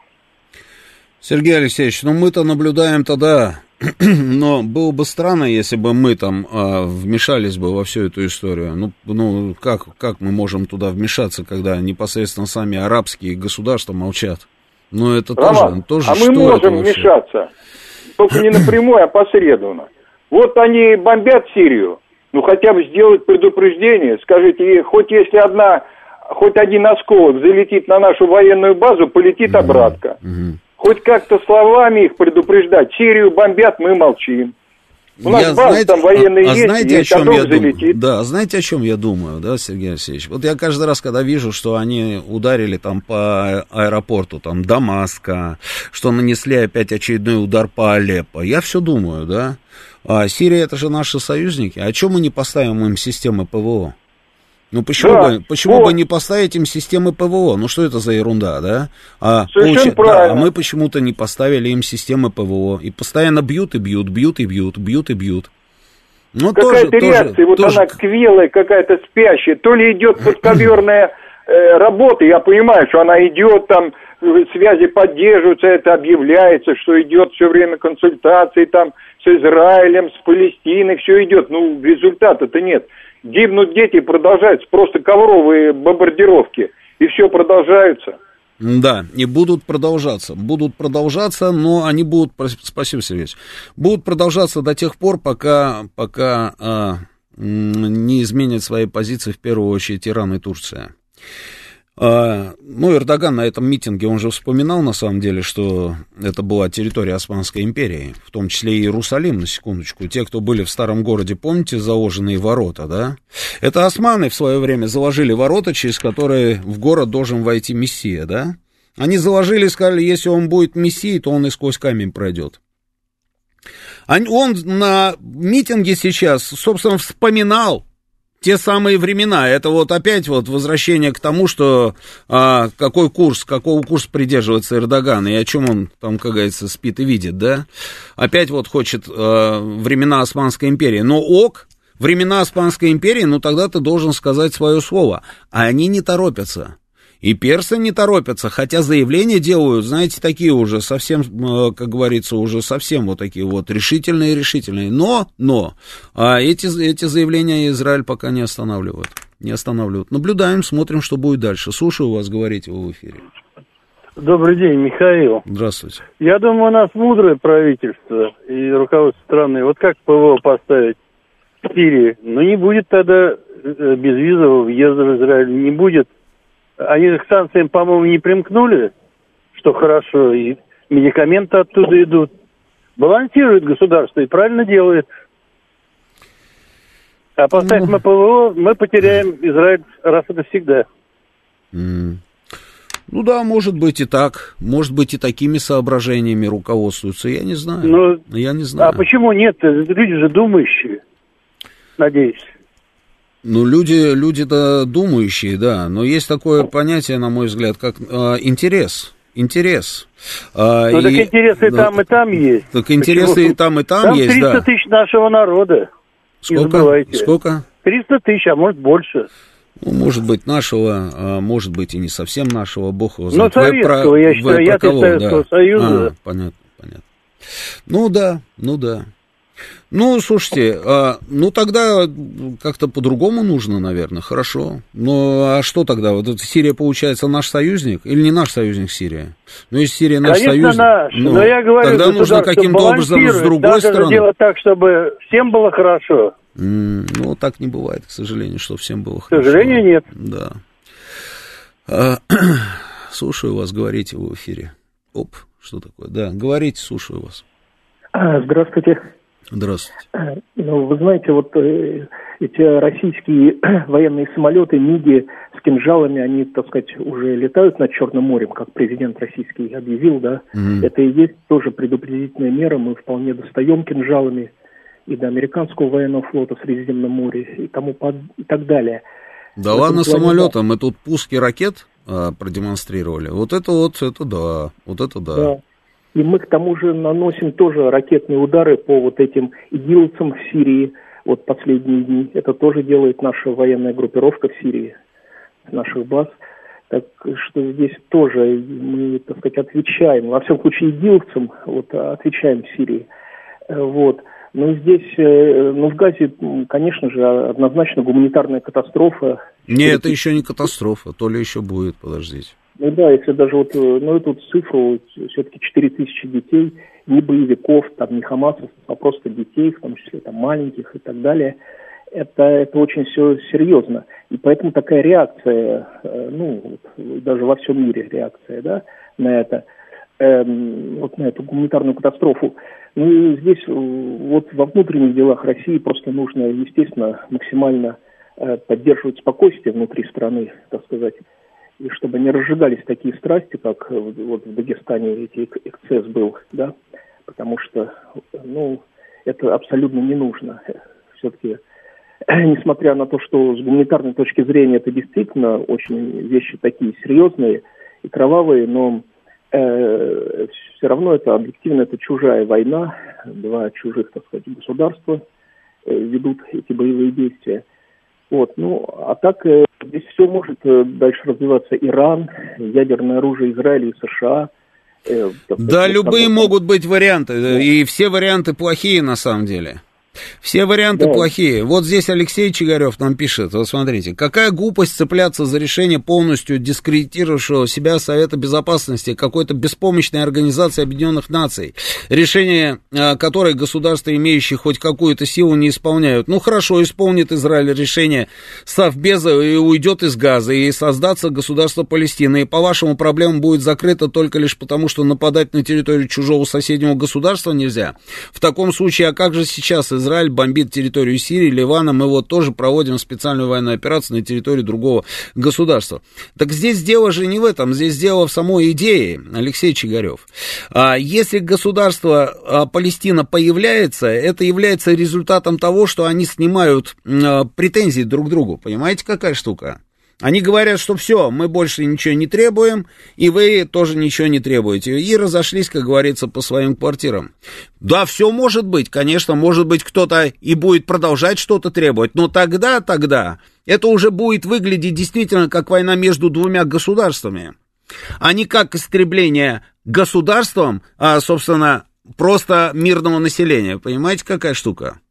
Сергей Алексеевич, ну мы-то наблюдаем тогда но было бы странно, если бы мы там а, вмешались бы во всю эту историю. Ну, ну как, как мы можем туда вмешаться, когда непосредственно сами арабские государства молчат? Ну, это Роман, тоже, тоже а мы можем вмешаться, только не напрямую, а посредственно. Вот они бомбят Сирию, ну хотя бы сделать предупреждение, скажите, хоть если одна, хоть один осколок залетит на нашу военную базу, полетит обратно. Mm-hmm хоть как-то словами их предупреждать. Сирию бомбят, мы молчим. У нас я, знаете, там военные а, а есть, знаете, о чем я залетит. думаю? Да, знаете, о чем я думаю, да, Сергей Алексеевич? Вот я каждый раз, когда вижу, что они ударили там по аэропорту, там, Дамаска, что нанесли опять очередной удар по Алеппо, я все думаю, да, а Сирия это же наши союзники, а чем мы не поставим им системы ПВО? Ну почему, да, бы, почему вот. бы не поставить им системы ПВО? Ну что это за ерунда, да? А, Совершенно получ... правильно. Да, а мы почему-то не поставили им системы ПВО. И постоянно бьют и бьют, бьют и бьют, бьют и бьют. Ну, какая-то тоже, реакция, тоже, вот тоже... она квелая, какая-то спящая. То ли идет подковерная э, работа, я понимаю, что она идет там, связи поддерживаются, это объявляется, что идет все время консультации там с Израилем, с Палестиной, все идет. Ну, результата-то нет гибнут дети, продолжаются просто ковровые бомбардировки, и все продолжается. Да, и будут продолжаться, будут продолжаться, но они будут, спасибо, Сергей, будут продолжаться до тех пор, пока, пока а, не изменят свои позиции, в первую очередь, Иран и Турция. А, ну, Эрдоган на этом митинге, он же вспоминал, на самом деле, что это была территория Османской империи, в том числе и Иерусалим, на секундочку. Те, кто были в старом городе, помните, заложенные ворота, да? Это османы в свое время заложили ворота, через которые в город должен войти Мессия, да? Они заложили, сказали, если он будет Мессией, то он и сквозь камень пройдет. Он на митинге сейчас, собственно, вспоминал те самые времена. Это вот опять вот возвращение к тому, что а, какой курс, какого курса придерживается Эрдоган, и о чем он там, как говорится, спит и видит, да? Опять вот хочет а, времена Османской империи. Но ок, времена Османской империи, ну тогда ты должен сказать свое слово. А они не торопятся. И персы не торопятся, хотя заявления делают, знаете, такие уже совсем, э, как говорится, уже совсем вот такие вот решительные-решительные. Но, но, а эти, эти заявления Израиль пока не останавливают. Не останавливают. Наблюдаем, смотрим, что будет дальше. Слушаю вас, говорите вы в эфире. Добрый день, Михаил. Здравствуйте. Я думаю, у нас мудрое правительство и руководство страны. Вот как ПВО поставить в Сирии? Ну, не будет тогда э, безвизового въезда в Израиль, не будет они к санкциям, по-моему, не примкнули, что хорошо, и медикаменты оттуда идут. Балансирует государство и правильно делает. А поставить ну... ПВО, мы потеряем Израиль раз и навсегда. Mm. Ну да, может быть и так. Может быть и такими соображениями руководствуются. Я не знаю. Но... Ну, я не знаю. А почему нет? Люди же думающие. Надеюсь. Ну, люди, люди-то думающие, да, но есть такое понятие, на мой взгляд, как э, интерес. Интерес. А, ну, и, так интересы ну, там, и там есть. Так интересы Почему? и там, и там, там есть, 300 да. тысяч нашего народа. Сколько? Сколько? 300 тысяч, а может больше. Ну, может быть, нашего, а может быть, и не совсем нашего, бог его знает. Ну, советского, про, я считаю, я Советского да. Союза. А, понятно, понятно. Ну, да, ну, да. Ну, слушайте, а, ну тогда как-то по-другому нужно, наверное, хорошо. Ну, а что тогда? Вот эта Сирия, получается, наш союзник? Или не наш союзник Сирия? Ну, если Сирия наш Конечно, союзник... наш, ну, но я говорю, тогда нужно каким-то образом с другой Надо стороны... делать так, чтобы всем было хорошо. Mm, ну, так не бывает, к сожалению, что всем было хорошо. К сожалению, нет. Да. А, слушаю вас, говорите в эфире. Оп, что такое? Да, говорите, слушаю вас. Здравствуйте. Здравствуйте. Э, ну, вы знаете, вот э, эти российские военные самолеты, МИГи с кинжалами, они, так сказать, уже летают над Черным морем, как президент российский объявил, да. Mm-hmm. Это и есть тоже предупредительная мера. Мы вполне достаем кинжалами и до американского военного флота в Средиземном море и тому под... и так далее. Да ладно самолета, мы тут пуски ракет а, продемонстрировали. Вот это вот, это да, вот это да. да. И мы к тому же наносим тоже ракетные удары по вот этим идилцам в Сирии, вот последние дни. Это тоже делает наша военная группировка в Сирии, наших баз. Так что здесь тоже мы, так сказать, отвечаем, во всем случае идилцам, вот, отвечаем в Сирии. Вот. Но здесь, ну, в Газе, конечно же, однозначно гуманитарная катастрофа. Нет, это еще не катастрофа, то ли еще будет, подождите. Ну да, если даже вот, э, ну эту цифру, все-таки 4 тысячи детей, не боевиков, там, не хамасов, а просто детей, в том числе там маленьких и так далее, это, это очень все серьезно. И поэтому такая реакция, э, ну, даже во всем мире реакция, да, на это, эм, вот на эту гуманитарную катастрофу. Ну и здесь э, вот во внутренних делах России просто нужно, естественно, максимально поддерживать спокойствие внутри страны, так сказать, и чтобы не разжигались такие страсти, как вот в Дагестане эти эксцесс был, да, потому что, ну, это абсолютно не нужно. Все-таки, несмотря на то, что с гуманитарной точки зрения это действительно очень вещи такие серьезные и кровавые, но э, все равно это объективно это чужая война, два чужих, так сказать, государства э, ведут эти боевые действия. Вот, ну, а так э, здесь все может э, дальше развиваться. Иран, ядерное оружие Израиля и США. Э, да, любые могут быть варианты, да. и все варианты плохие на самом деле. Все варианты да. плохие. Вот здесь Алексей Чигарев нам пишет, вот смотрите, какая глупость цепляться за решение полностью дискредитировавшего себя Совета Безопасности какой-то беспомощной организации Объединенных Наций, решение а, которой государства, имеющие хоть какую-то силу, не исполняют. Ну хорошо, исполнит Израиль решение Совбеза и уйдет из Газа, и создаться государство Палестины, и по-вашему проблема будет закрыта только лишь потому, что нападать на территорию чужого соседнего государства нельзя. В таком случае, а как же сейчас Израиль бомбит территорию Сирии, Ливана, мы вот тоже проводим специальную военную операцию на территории другого государства. Так здесь дело же не в этом, здесь дело в самой идее, Алексей Чигарев. А если государство а, Палестина появляется, это является результатом того, что они снимают а, претензии друг к другу. Понимаете, какая штука? Они говорят, что все, мы больше ничего не требуем, и вы тоже ничего не требуете. И разошлись, как говорится, по своим квартирам. Да, все может быть, конечно, может быть, кто-то и будет продолжать что-то требовать, но тогда, тогда, это уже будет выглядеть действительно как война между двумя государствами, а не как истребление государством, а, собственно, просто мирного населения. Понимаете, какая штука?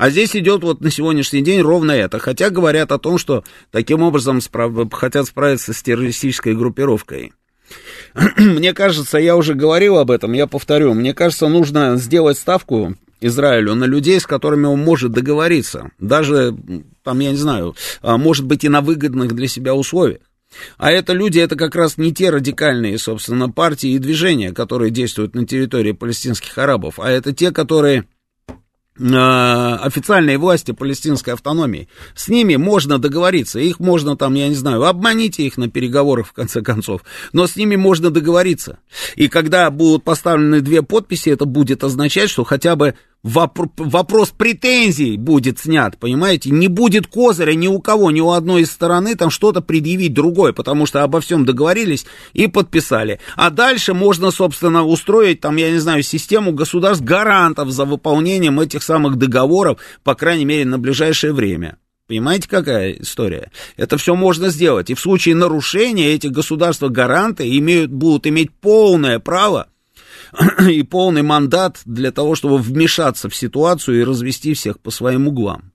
А здесь идет вот на сегодняшний день ровно это. Хотя говорят о том, что таким образом справ... хотят справиться с террористической группировкой. Мне кажется, я уже говорил об этом, я повторю. Мне кажется, нужно сделать ставку Израилю на людей, с которыми он может договориться. Даже, там, я не знаю, а, может быть и на выгодных для себя условиях. А это люди, это как раз не те радикальные, собственно, партии и движения, которые действуют на территории палестинских арабов, а это те, которые официальные власти палестинской автономии. С ними можно договориться, их можно там, я не знаю, обманите их на переговорах в конце концов, но с ними можно договориться. И когда будут поставлены две подписи, это будет означать, что хотя бы вопрос претензий будет снят, понимаете? Не будет козыря ни у кого, ни у одной из стороны там что-то предъявить другое, потому что обо всем договорились и подписали. А дальше можно, собственно, устроить там, я не знаю, систему государств-гарантов за выполнением этих самых договоров, по крайней мере, на ближайшее время. Понимаете, какая история? Это все можно сделать. И в случае нарушения эти государства-гаранты имеют, будут иметь полное право и полный мандат для того, чтобы вмешаться в ситуацию и развести всех по своим углам.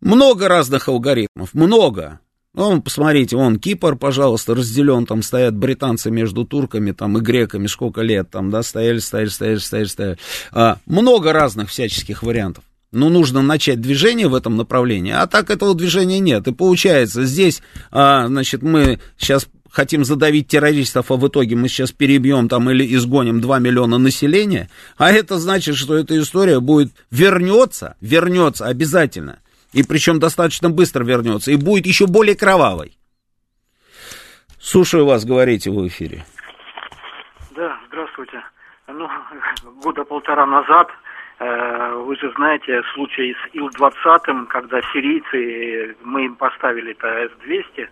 Много разных алгоритмов, много. Ну, посмотрите, вон Кипр, пожалуйста, разделен, там стоят британцы между турками там и греками, сколько лет там, да, стояли, стояли, стояли, стояли, стояли. А, много разных всяческих вариантов. Но нужно начать движение в этом направлении, а так этого движения нет. И получается, здесь, а, значит, мы сейчас хотим задавить террористов, а в итоге мы сейчас перебьем там или изгоним 2 миллиона населения, а это значит, что эта история будет, вернется, вернется обязательно, и причем достаточно быстро вернется, и будет еще более кровавой. Слушаю вас, говорите в эфире. Да, здравствуйте. Ну, года полтора назад, э, вы же знаете, случай с Ил-20, когда сирийцы, мы им поставили это С-200,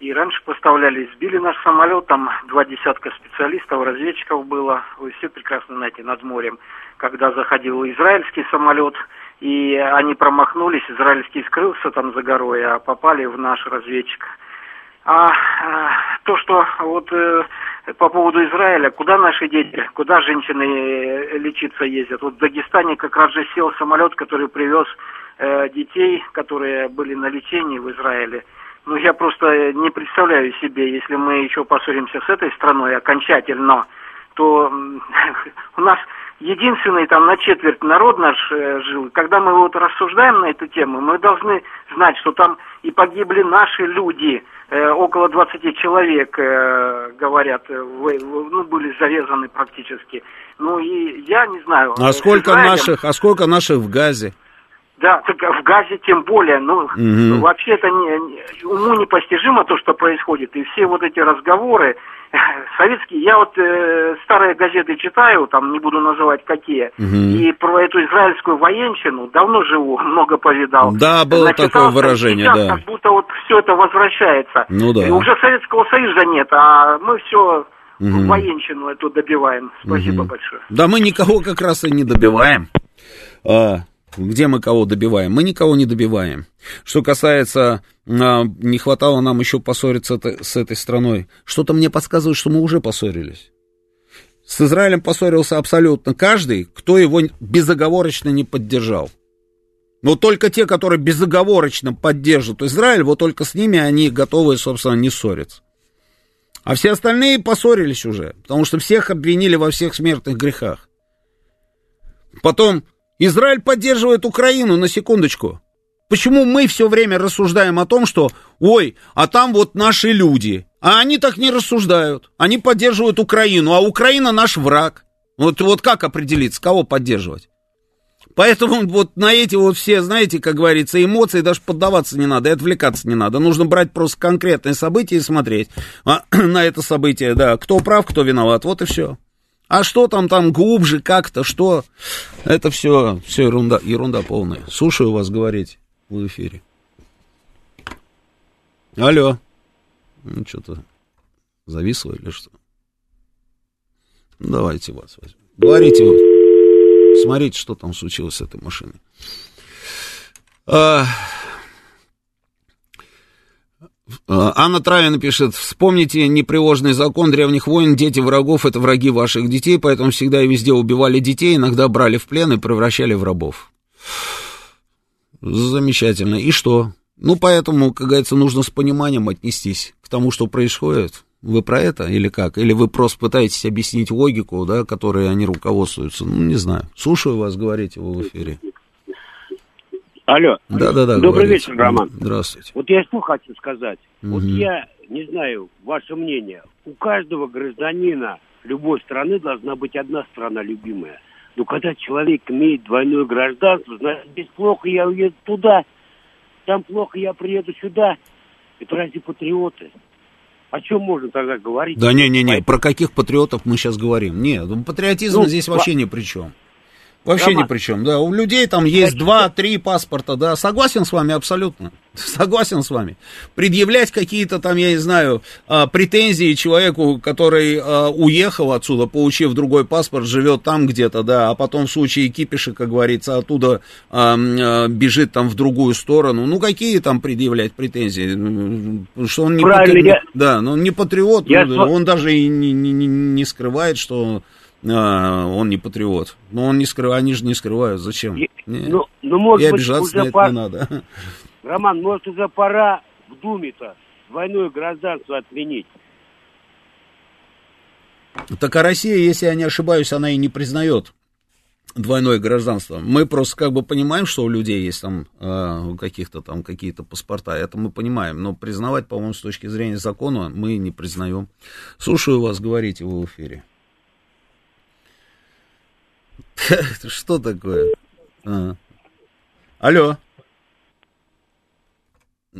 и раньше поставляли, сбили наш самолет, там два десятка специалистов, разведчиков было. Вы все прекрасно знаете, над морем. Когда заходил израильский самолет, и они промахнулись, израильский скрылся там за горой, а попали в наш разведчик. А, а то, что вот э, по поводу Израиля, куда наши дети, куда женщины э, лечиться ездят? Вот в Дагестане как раз же сел самолет, который привез э, детей, которые были на лечении в Израиле. Ну, я просто не представляю себе, если мы еще поссоримся с этой страной окончательно, то у нас единственный там на четверть народ наш э, жил. Когда мы вот рассуждаем на эту тему, мы должны знать, что там и погибли наши люди, э, около 20 человек, э, говорят, э, ну, были зарезаны практически. Ну и я не знаю. А сколько Израилем... наших, а сколько наших в Газе? Да, так в газе тем более. Ну, угу. вообще это не, уму непостижимо то, что происходит. И все вот эти разговоры советские, я вот э, старые газеты читаю, там не буду называть какие, угу. и про эту израильскую военщину давно живу, много повидал. Да, было Начитал, такое выражение, сейчас, да. Как будто вот все это возвращается. Ну да. И уже Советского Союза нет, а мы все угу. военщину эту добиваем. Спасибо угу. большое. Да мы никого как раз и не добиваем. А, где мы кого добиваем? Мы никого не добиваем. Что касается, а, не хватало нам еще поссориться с этой страной. Что-то мне подсказывает, что мы уже поссорились. С Израилем поссорился абсолютно каждый, кто его безоговорочно не поддержал. Но только те, которые безоговорочно поддержат Израиль, вот только с ними они готовы, собственно, не ссориться. А все остальные поссорились уже, потому что всех обвинили во всех смертных грехах. Потом Израиль поддерживает Украину, на секундочку. Почему мы все время рассуждаем о том, что, ой, а там вот наши люди, а они так не рассуждают. Они поддерживают Украину, а Украина наш враг. Вот, вот как определиться, кого поддерживать? Поэтому вот на эти вот все, знаете, как говорится, эмоции даже поддаваться не надо и отвлекаться не надо. Нужно брать просто конкретные события и смотреть а, на это событие, да, кто прав, кто виноват, вот и все. А что там, там глубже как-то, что? Это все, все ерунда, ерунда полная. Слушаю вас говорить в эфире. Алло. Ну, что-то зависло или что? Давайте вас возьмем. Говорите вот. Смотрите, что там случилось с этой машиной. А... Анна Травина пишет, вспомните непреложный закон древних войн, дети врагов это враги ваших детей, поэтому всегда и везде убивали детей, иногда брали в плен и превращали в рабов. Замечательно. И что? Ну, поэтому, как говорится, нужно с пониманием отнестись к тому, что происходит. Вы про это или как? Или вы просто пытаетесь объяснить логику, да, которой они руководствуются? Ну, не знаю. Слушаю вас, говорите вы в эфире. Алло. Да-да-да. Добрый говорите. вечер, Роман. Здравствуйте. Вот я что хочу сказать. Мгм. Вот я не знаю, ваше мнение. У каждого гражданина любой страны должна быть одна страна любимая. Но когда человек имеет двойное гражданство, значит, здесь плохо, я уеду туда, там плохо, я приеду сюда. Это разве патриоты? О чем можно тогда говорить? Да не-не-не, про каких патриотов мы сейчас говорим? Нет, ну, патриотизм Ну, здесь вообще ни при чем. Вообще Роман. ни при чем, да. У людей там есть два-три паспорта, да. Согласен с вами абсолютно. Согласен с вами. Предъявлять какие-то там, я не знаю, а, претензии человеку, который а, уехал отсюда, получив другой паспорт, живет там где-то, да, а потом в случае кипиша, как говорится, оттуда а, бежит там в другую сторону. Ну, какие там предъявлять претензии? М, Что он не Правильно, патри- я- Да, но он не патриот, Я ну, он даже и не- не- не скрывает, что а, он не патриот. Но он не скрывает, они же не скрывают. Зачем? Не. Ну, ну, может и быть, обижаться уже на это не надо. Роман, может, уже пора в Думе-то двойное гражданство отменить? Так а Россия, если я не ошибаюсь, она и не признает двойное гражданство. Мы просто как бы понимаем, что у людей есть там э, у каких-то там какие-то паспорта. Это мы понимаем. Но признавать, по-моему, с точки зрения закона мы не признаем. Слушаю вас, говорите вы в эфире. Что такое? А. Алло.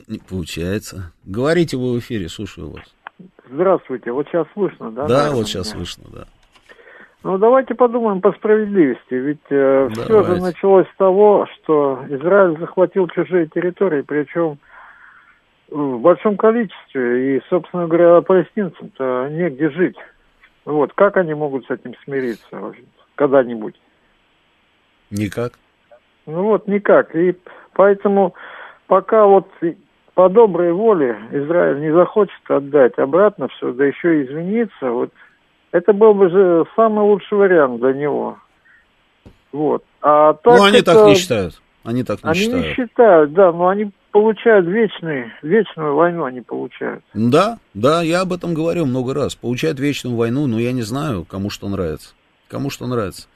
Не получается. Говорите вы в эфире, слушаю вас. Здравствуйте, вот сейчас слышно, да? Да, вот сейчас меня? слышно, да. Ну, давайте подумаем по справедливости. Ведь все же началось с того, что Израиль захватил чужие территории, причем в большом количестве. И, собственно говоря, палестинцам-то негде жить. Вот, как они могут с этим смириться когда-нибудь? Никак. Ну вот, никак. И поэтому пока вот по доброй воле Израиль не захочет отдать обратно все, да еще и извиниться, вот это был бы же самый лучший вариант для него. Вот. А так ну, они это- так не считают. Они так не Они считают. не считают, да, но они получают вечный, вечную войну они получают. Да, да, я об этом говорил много раз. Получают вечную войну, но я не знаю, кому что нравится. Кому что нравится.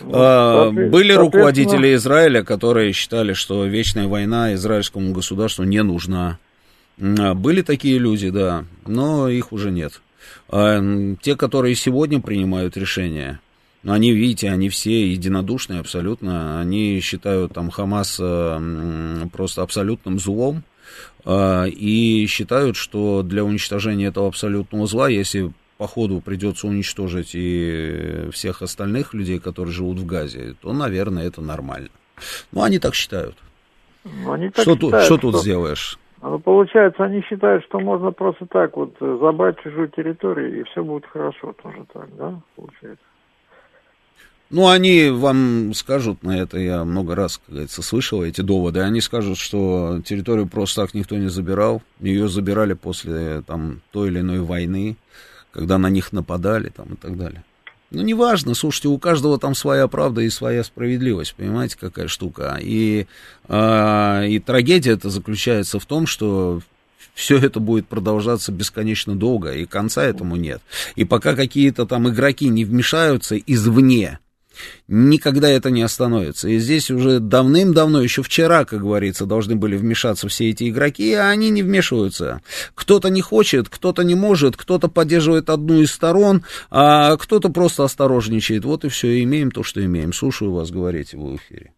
А, соответ- были руководители Израиля, которые считали, что вечная война израильскому государству не нужна. А, Были такие люди, да, но их уже нет. А, те, которые сегодня принимают решения, они, видите, они все единодушные абсолютно. Они считают там Хамас э, просто абсолютным злом. а, И считают, что для уничтожения этого абсолютного зла, если по ходу придется уничтожить и всех остальных людей, которые живут в Газе, то, наверное, это нормально. Ну, они так считают. Ну, они так Что, тут, считают, что тут сделаешь? Ну, получается, они считают, что можно просто так вот э, забрать чужую территорию, и все будет хорошо тоже так, да, получается? Ну, они вам скажут на это, я много раз, как говорится, слышал эти доводы, они скажут, что территорию просто так никто не забирал, ее забирали после там той или иной войны, когда на них нападали там и так далее. Ну, неважно, слушайте, у каждого там своя правда и своя справедливость, понимаете, какая штука. И, а, и трагедия это заключается в том, что все это будет продолжаться бесконечно долго, и конца этому нет. И пока какие-то там игроки не вмешаются извне, никогда это не остановится. И здесь уже давным-давно, еще вчера, как говорится, должны были вмешаться все эти игроки, а они не вмешиваются. Кто-то не хочет, кто-то не может, кто-то поддерживает одну из сторон, а кто-то просто осторожничает. Вот и все, имеем то, что имеем. Слушаю вас, говорите вы в эфире.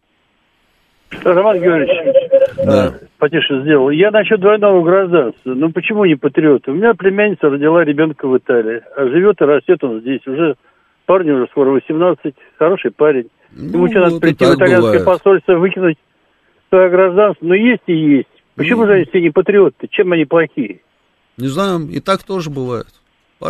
Роман Георгиевич, да. потише сделал. Я насчет двойного гражданства. Ну почему не патриот? У меня племянница родила ребенка в Италии, а живет и растет он здесь. Уже парню уже скоро 18, хороший парень. Ему Ну, что, надо вот прийти в итальянское бывает. посольство, выкинуть свое гражданство? Ну есть и есть. Почему Ну. же они все не патриоты? Чем они плохие? Не знаю, и так тоже бывает.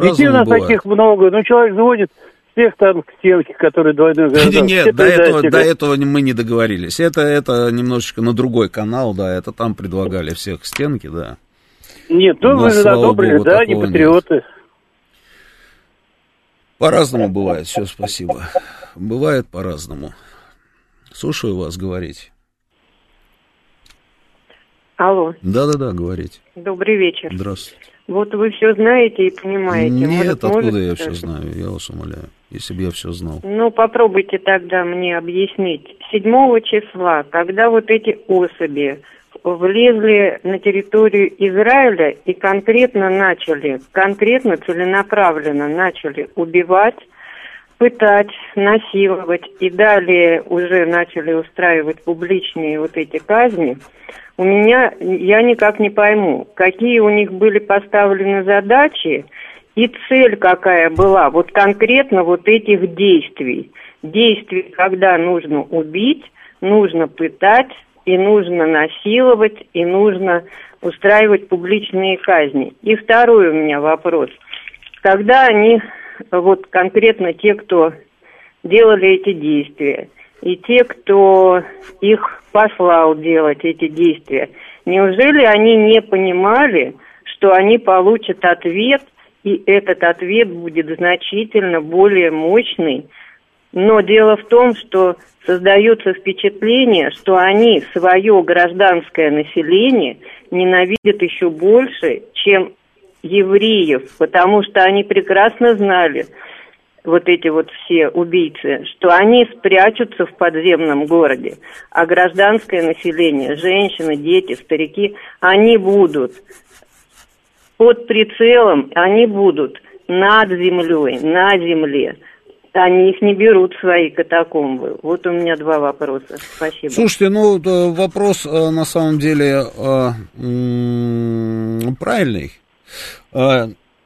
Детей у нас бывает. таких много. Ну, человек звонит всех там к стенке, которые двойной гражданство. Нет, до этого, до этого мы не договорились. Это, это немножечко на другой канал, да, это там предлагали всех к стенке, да. Нет, ну Но, вы же одобрили, да, не такого нет. По-разному бывает, все, спасибо. Бывает по-разному. Слушаю вас говорить. Алло, Да-да-да, говорите. добрый вечер. Здравствуйте. Вот вы все знаете и понимаете. Нет, Может, откуда я э, все знаю, я вас умоляю. Если бы я все знал. Ну, попробуйте тогда мне объяснить. 7 числа, когда вот эти особи влезли на территорию Израиля и конкретно начали, конкретно целенаправленно начали убивать, пытать, насиловать и далее уже начали устраивать публичные вот эти казни, у меня, я никак не пойму, какие у них были поставлены задачи и цель какая была, вот конкретно вот этих действий. Действий, когда нужно убить, нужно пытать, и нужно насиловать, и нужно устраивать публичные казни. И второй у меня вопрос. Когда они, вот конкретно те, кто делали эти действия, и те, кто их послал делать эти действия, неужели они не понимали, что они получат ответ, и этот ответ будет значительно более мощный, но дело в том, что создается впечатление, что они свое гражданское население ненавидят еще больше, чем евреев, потому что они прекрасно знали, вот эти вот все убийцы, что они спрячутся в подземном городе, а гражданское население, женщины, дети, старики, они будут под прицелом, они будут над землей, на земле. Они их не берут в свои катакомбы. Вот у меня два вопроса. Спасибо. Слушайте, ну, э, вопрос э, на самом деле э, правильный.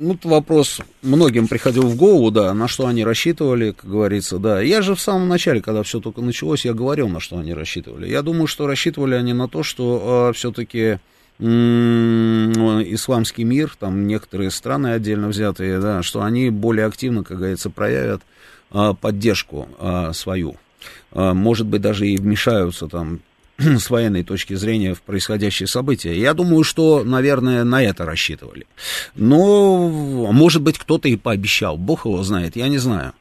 Ну, это вопрос многим приходил в голову, да, на что они рассчитывали, как говорится, да. Я же в самом начале, когда все только началось, я говорил, на что они рассчитывали. Я думаю, что рассчитывали они на то, что э, все-таки исламский мир, там некоторые страны отдельно взятые, да, что они более активно, как говорится, проявят поддержку а, свою. А, может быть, даже и вмешаются там с военной точки зрения в происходящие события. Я думаю, что, наверное, на это рассчитывали. Но, может быть, кто-то и пообещал. Бог его знает, я не знаю.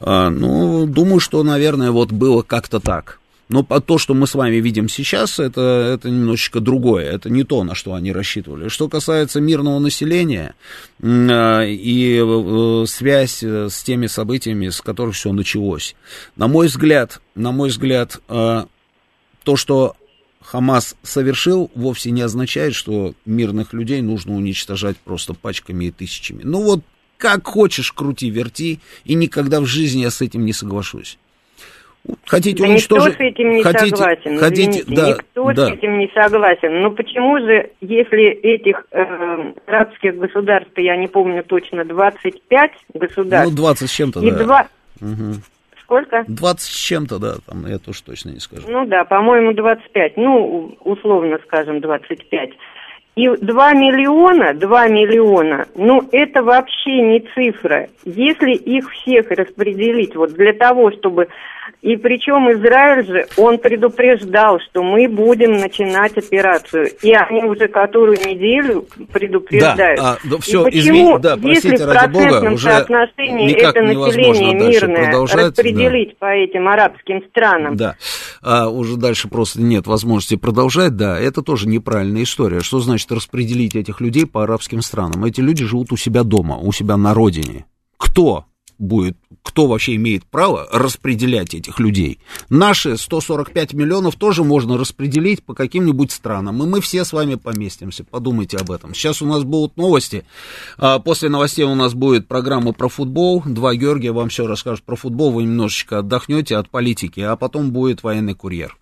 А, ну, думаю, что, наверное, вот было как-то так. Но по- то, что мы с вами видим сейчас, это, это немножечко другое. Это не то, на что они рассчитывали. Что касается мирного населения а, и э, связь э, с теми событиями, с которых все началось. На мой взгляд, на мой взгляд, э, то, что Хамас совершил, вовсе не означает, что мирных людей нужно уничтожать просто пачками и тысячами. Ну вот, как хочешь, крути, верти, и никогда в жизни я с этим не соглашусь. Хотите Да уничтожить... никто с этим не хотите, согласен, хотите, извините, да, никто да. с этим не согласен. Но почему же, если этих э, арабских государств, я не помню точно, 25 государств, Ну, 20 с чем-то, и да. два... Мгм. Сколько? 20 с чем-то, да, там, я тоже точно не скажу. Ну да, по-моему, 25. Ну, условно скажем, 25. И 2 миллиона, 2 миллиона, ну, это вообще не цифра. Если их всех распределить вот для того, чтобы... И причем Израиль же, он предупреждал, что мы будем начинать операцию. И они уже которую неделю предупреждают. Да, а, да, И всё, почему, извини- да, если простите, в ради бога, процентном уже соотношении это население мирное продолжать, да. распределить по этим арабским странам, Да, а, уже дальше просто нет возможности продолжать, да, это тоже неправильная история. Что значит распределить этих людей по арабским странам? Эти люди живут у себя дома, у себя на родине. Кто будет, кто вообще имеет право распределять этих людей? Наши 145 миллионов тоже можно распределить по каким-нибудь странам, и мы все с вами поместимся, подумайте об этом. Сейчас у нас будут новости, а после новостей у нас будет программа про футбол, два Георгия вам все расскажут про футбол, вы немножечко отдохнете от политики, а потом будет военный курьер.